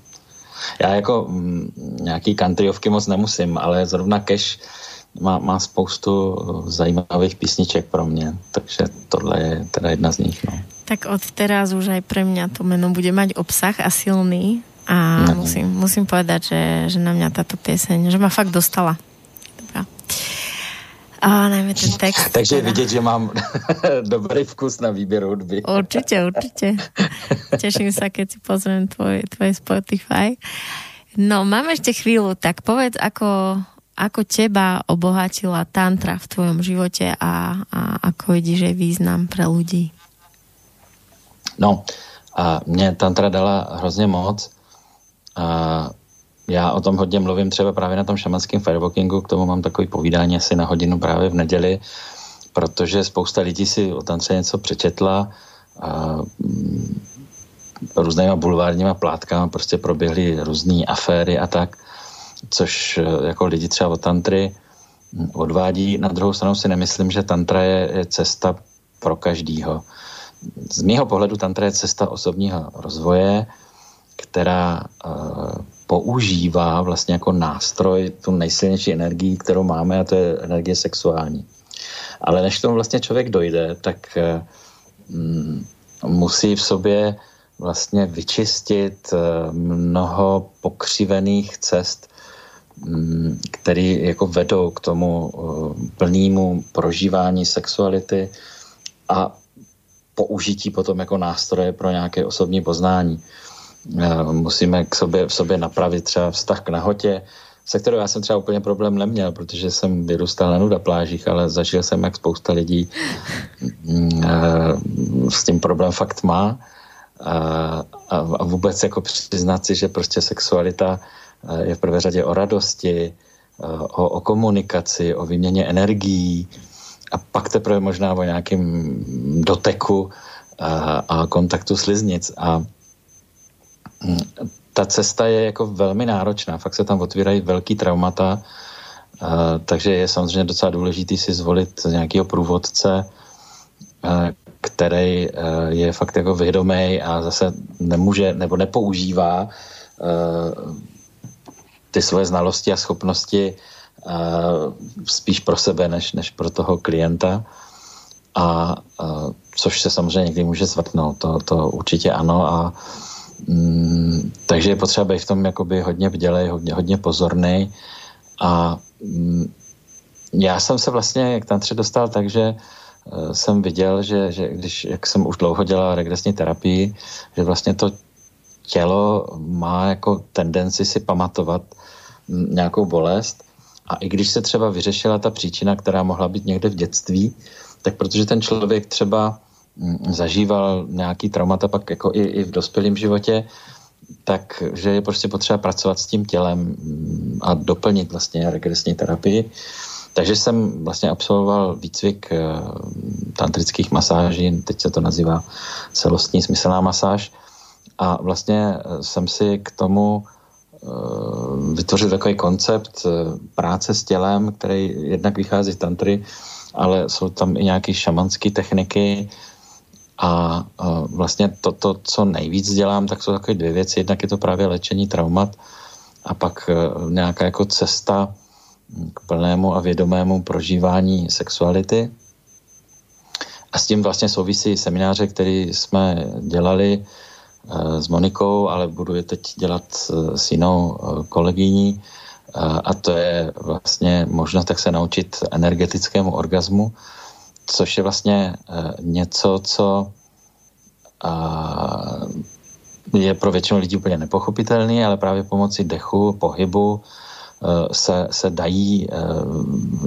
Já jako mm, nějaký countryovky moc nemusím, ale zrovna Cash má, má spoustu zajímavých písniček pro mě, takže tohle je teda jedna z nich, no. Tak od teraz už aj pre mňa to meno bude mať obsah a silný a no. musím, musím povedať, že, že na mňa táto pieseň, že ma fakt dostala. Dobrá. A najmä ten text. Takže je vidět, že mám dobrý vkus na výběr hudby. Určite, určite. Teším sa, keď si pozriem tvoj, tvoj Spotify. No, máme ešte chvíľu, tak povedz, ako, ako teba obohatila tantra v tvojom živote a, a ako vidíš jej význam pre ľudí? No, a mě tantra dala hrozně moc. A já o tom hodně mluvím třeba právě na tom šamanském firewalkingu, k tomu mám takový povídání asi na hodinu právě v neděli, protože spousta lidí si o tantře něco přečetla a mm, různýma bulvárníma plátkama prostě proběhly různé aféry a tak, což e, jako lidi třeba o tantry mm, odvádí. Na druhou stranu si nemyslím, že tantra je, je cesta pro každýho. Z mého pohledu tantra je cesta osobního rozvoje, která uh, používá vlastně jako nástroj tu nejsilnější energii, kterou máme, a to je energie sexuální. Ale než k tomu vlastně člověk dojde, tak uh, musí v sobě vlastně vyčistit mnoho pokřivených cest, um, které jako vedou k tomu uh, plnému prožívání sexuality a použití potom jako nástroje pro nějaké osobní poznání. Eh, musíme k sobě, v sobě napravit třeba vztah k nahotě, se kterou já jsem třeba úplně problém neměl, protože jsem vyrůstal na nuda plážích, ale zažil jsem, jak spousta lidí mm, eh, s tím problém fakt má. A, a, vůbec jako přiznat si, že prostě sexualita eh, je v prvé řadě o radosti, o, o komunikaci, o výměně energií. A pak teprve možná o nějakém doteku a, a kontaktu sliznic. A ta cesta je jako velmi náročná, fakt se tam otvírají velký traumata, uh, takže je samozřejmě docela důležitý si zvolit nějakého průvodce, uh, který je fakt jako vědomý a zase nemůže nebo nepoužívá ty svoje znalosti a schopnosti spíš pro sebe, než, než pro toho klienta. A, a což se samozřejmě někdy může zvrtnout, to, to určitě ano. A Mm, takže je potřeba být v tom jakoby hodně vdělej, hodně, hodně pozorný a mm, já jsem se vlastně k tantře dostal tak, že uh, jsem viděl, že, že když, jak jsem už dlouho dělal regresní terapii, že vlastně to tělo má jako tendenci si pamatovat mm, nějakou bolest a i když se třeba vyřešila ta příčina, která mohla být někde v dětství, tak protože ten člověk třeba Mm, zažíval nějaký traumata pak jako i, i v dospělém životě, tak že je prostě potřeba pracovat s tím tělem mm, a doplnit vlastně regresní terapii. Takže jsem vlastně absolvoval výcvik eh, tantrických masáží, teď se to nazývá celostní smyslná masáž a vlastně eh, jsem si k tomu eh, vytvořil takový koncept práce s tělem, který jednak vychází z tantry, ale jsou tam i nějaké šamanské techniky, a vlastně to, to, co nejvíc dělám, tak jsou takové dvě věci. Jednak je to právě léčení traumat a pak nějaká jako cesta k plnému a vědomému prožívání sexuality. A s tím vlastně souvisí semináře, který jsme dělali s Monikou, ale budu je teď dělat e, s jinou kolegyní. A to je vlastně možnost, tak se naučit energetickému orgazmu, což je vlastně eh, něco, co eh, je pro většinu lidí úplně nepochopitelný, ale právě pomocí dechu, pohybu eh, se, se dají,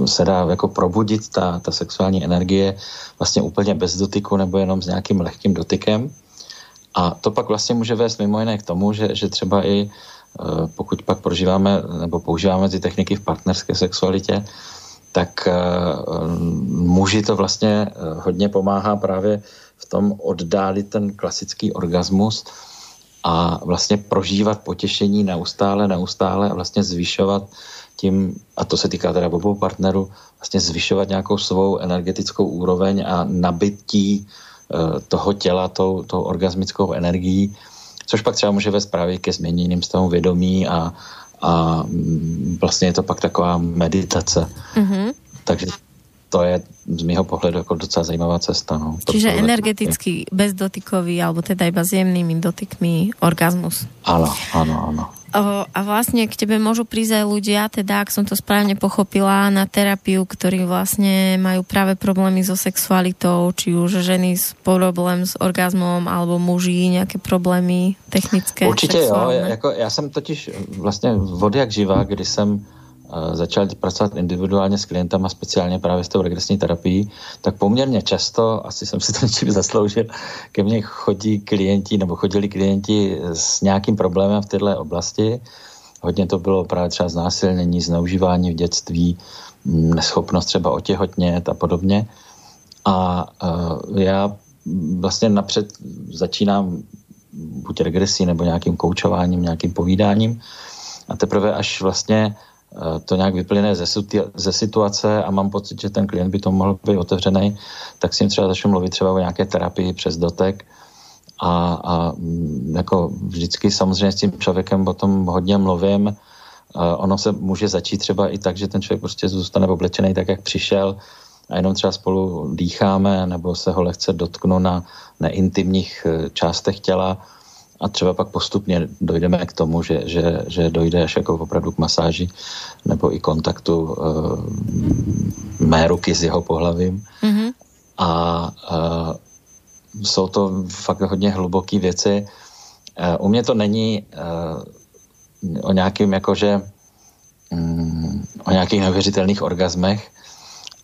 se dá jako probudit ta, ta sexuální energie vlastně úplně bez dotyku nebo jenom s nějakým lehkým dotykem. A to pak vlastně může vést mimo jiné k tomu, že, že třeba i pokud pak prožíváme nebo používáme ty techniky v partnerské sexualitě, tak eh, muži to vlastně eh, hodně pomáhá právě v tom oddálit ten klasický orgasmus a vlastně prožívat potěšení neustále, neustále a vlastně zvyšovat tím, a to se týká teda obou partnerů, vlastně zvyšovat nějakou svou energetickou úroveň a nabití uh, toho těla tou, tou orgasmickou energií, což pak třeba může vést právě ke změněným stavu vědomí a, a mm, vlastně je to pak taková meditace. Mm-hmm. Takže to je z mého pohledu jako docela zajímavá cesta. No. Čiže energetický, bezdotykový, alebo teda iba s jemnými dotykmi orgazmus. Áno, áno, áno. A vlastne k tebe môžu prísť aj ľudia, teda ak som to správne pochopila, na terapiu, ktorí vlastne majú práve problémy so sexualitou, či už ženy s problém s orgazmom, alebo muži nejaké problémy technické. Určitě sexuálne. jo, jako já jsem totiž vlastně od jak živa, kdy jsem začal pracovat individuálně s klientama, speciálně právě s tou regresní terapií, tak poměrně často, asi jsem si to něčím zasloužil, ke mně chodí klienti nebo chodili klienti s nějakým problémem v této oblasti. Hodně to bylo právě třeba znásilnění, zneužívání v dětství, neschopnost třeba otěhotnět a podobně. A uh, já vlastně napřed začínám buď regresí nebo nějakým koučováním, nějakým povídáním a teprve až vlastně Eh, to nějak vyplyne ze, ze situace a mám pocit, že ten klient by to mohl být otevřený, tak si jim třeba začnu mluvit třeba o nějaké terapii přes dotek a, a mm, jako vždycky samozřejmě s tím člověkem o tom hodně mluvím. A ono se může začít třeba i tak, že ten člověk prostě zůstane oblečený tak, jak přišel a jenom třeba spolu dýcháme nebo se ho lehce dotknu na neintimních eh, částech těla a třeba pak postupně dojdeme k tomu, že, že, že dojde až jako opravdu k masáži nebo i kontaktu uh, mé ruky s jeho pohlavím. Mm-hmm. A uh, jsou to fakt hodně hluboké věci. Uh, u mě to není uh, o nějakým jakože um, o nějakých neuvěřitelných orgazmech,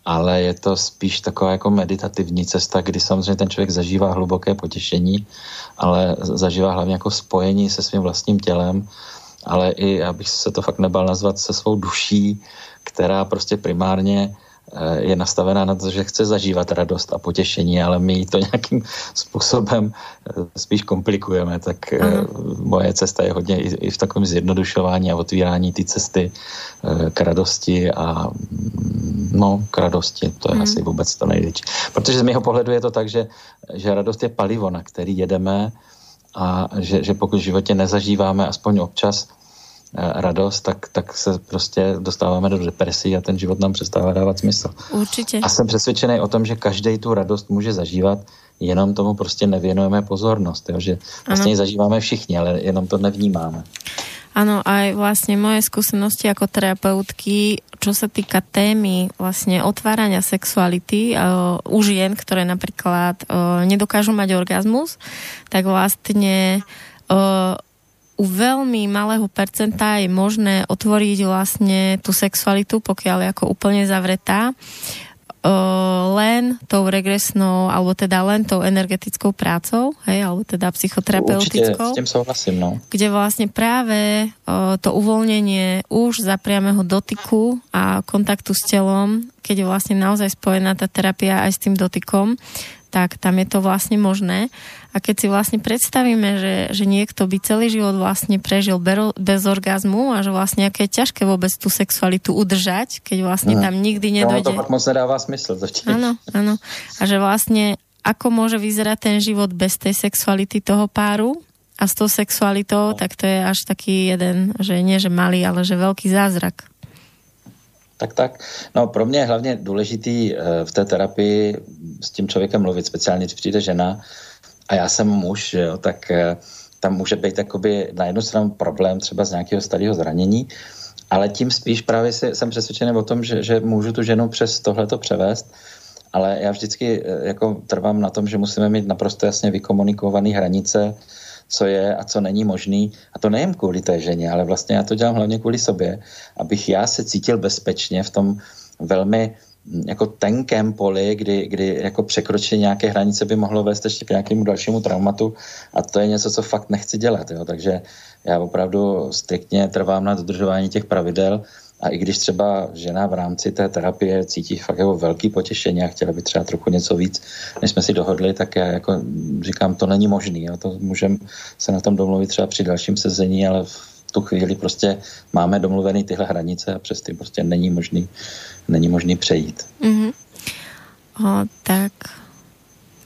ale je to spíš taková jako meditativní cesta, kdy samozřejmě ten člověk zažívá hluboké potěšení, ale zažívá hlavně jako spojení se svým vlastním tělem, ale i, abych se to fakt nebal nazvat, se svou duší, která prostě primárně je nastavená na to, že chce zažívat radost a potěšení, ale my to nějakým způsobem eh, spíš komplikujeme, tak. Eh, moje cesta je hodně i v takovém zjednodušování a otvírání té cesty k radosti a mm, no, k radosti, to je hmm. asi vůbec to největší. Protože z mého pohledu je to tak, že, že radost je palivo, na který jedeme a že, že pokud v životě nezažíváme aspoň občas Eh, radost, tak, tak se prostě dostáváme do depresí a ten život nám přestává dávat smysl. Určitě. A jsem přesvědčený o tom, že každý tu radost může zažívat, jenom tomu prostě nevěnujeme pozornost, jo? že vlastně ji zažíváme všichni, ale jenom to nevnímáme. Áno, aj vlastne moje skúsenosti ako terapeutky, čo sa týka témy vlastne otvárania sexuality uh, u žien, ktoré napríklad uh, nedokážu mať orgazmus, tak vlastne uh, u veľmi malého percenta je možné otvoriť vlastne tú sexualitu, pokiaľ je ako úplne zavretá, len tou regresnou, alebo teda len tou energetickou prácou, hej, alebo teda psychoterapeutickou. Určite, s tým souhlasím, no. Kde vlastne práve o, to uvoľnenie už za priamého dotyku a kontaktu s telom, keď je vlastne naozaj spojená tá terapia aj s tým dotykom, tak tam je to vlastne možné. A keď si vlastne predstavíme, že, že niekto by celý život vlastne prežil bez orgazmu a že vlastne aké je ťažké vôbec tú sexualitu udržať, keď vlastne tam nikdy nedojde. No, to fakt moc nedáva smysl. Áno, áno. A že vlastne ako môže vyzerať ten život bez tej sexuality toho páru a s tou sexualitou, no. tak to je až taký jeden, že nie že malý, ale že veľký zázrak. Tak, tak. No pro mě je hlavně důležitý eh, v té terapii s tím člověkem mluvit, speciálně když přijde žena, a já jsem muž, jo, tak eh, tam může být jakoby na jednu stranu problém třeba z nějakého starého zranění, ale tím spíš právě si, jsem přesvědčený o tom, že, že můžu tu ženu přes tohleto převést, ale já vždycky eh, jako trvám na tom, že musíme mít naprosto jasně vykomunikované hranice, co je a co není možný. A to nejen kvůli té ženě, ale vlastně já to dělám hlavně kvůli sobě, abych já se cítil bezpečně v tom velmi jako tenkém poli, kdy, kdy jako překročení nějaké hranice by mohlo vést ještě k nějakému dalšímu traumatu a to je něco, co fakt nechci dělat. Jo. Takže já opravdu striktně trvám na dodržování těch pravidel A i když třeba žena v rámci té terapie cítí fakt jako velký potěšení a chtěla by třeba trochu něco víc, než jsme si dohodli, tak já jako říkám, to není možný. A to můžeme se na tom domluvit třeba při dalším sezení, ale v tu chvíli prostě máme domluvený tyhle hranice a přes ty prostě není možný, není možný přejít. Mm-hmm. O, tak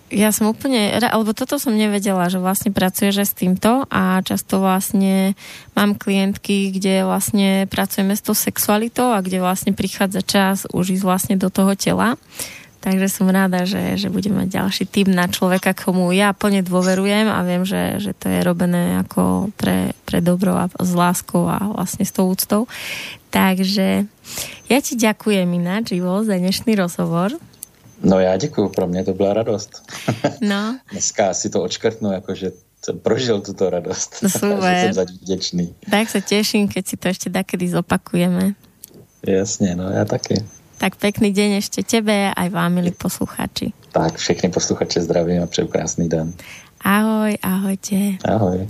ja som úplne, alebo toto som nevedela, že vlastne pracuješ s týmto a často vlastne mám klientky, kde vlastne pracujeme s tou sexualitou a kde vlastne prichádza čas už ísť vlastne do toho tela. Takže som rada, že, že budeme mať ďalší tým na človeka, komu ja plne dôverujem a viem, že, že to je robené ako pre, pre dobro a s láskou a vlastne s tou úctou. Takže ja ti ďakujem ináč, Ivo, za dnešný rozhovor. No já děkuji, pro mě to byla radost. No. Dneska si to očkrtnu, jakože jsem prožil tuto radost. No super. za vděčný. Tak se těším, keď si to ještě takedy zopakujeme. Jasně, no já taky. Tak pekný deň ešte tebe aj vám, milí posluchači. Tak, všechny posluchače zdravím a přeju krásný den. Ahoj, ahojte. Ahoj.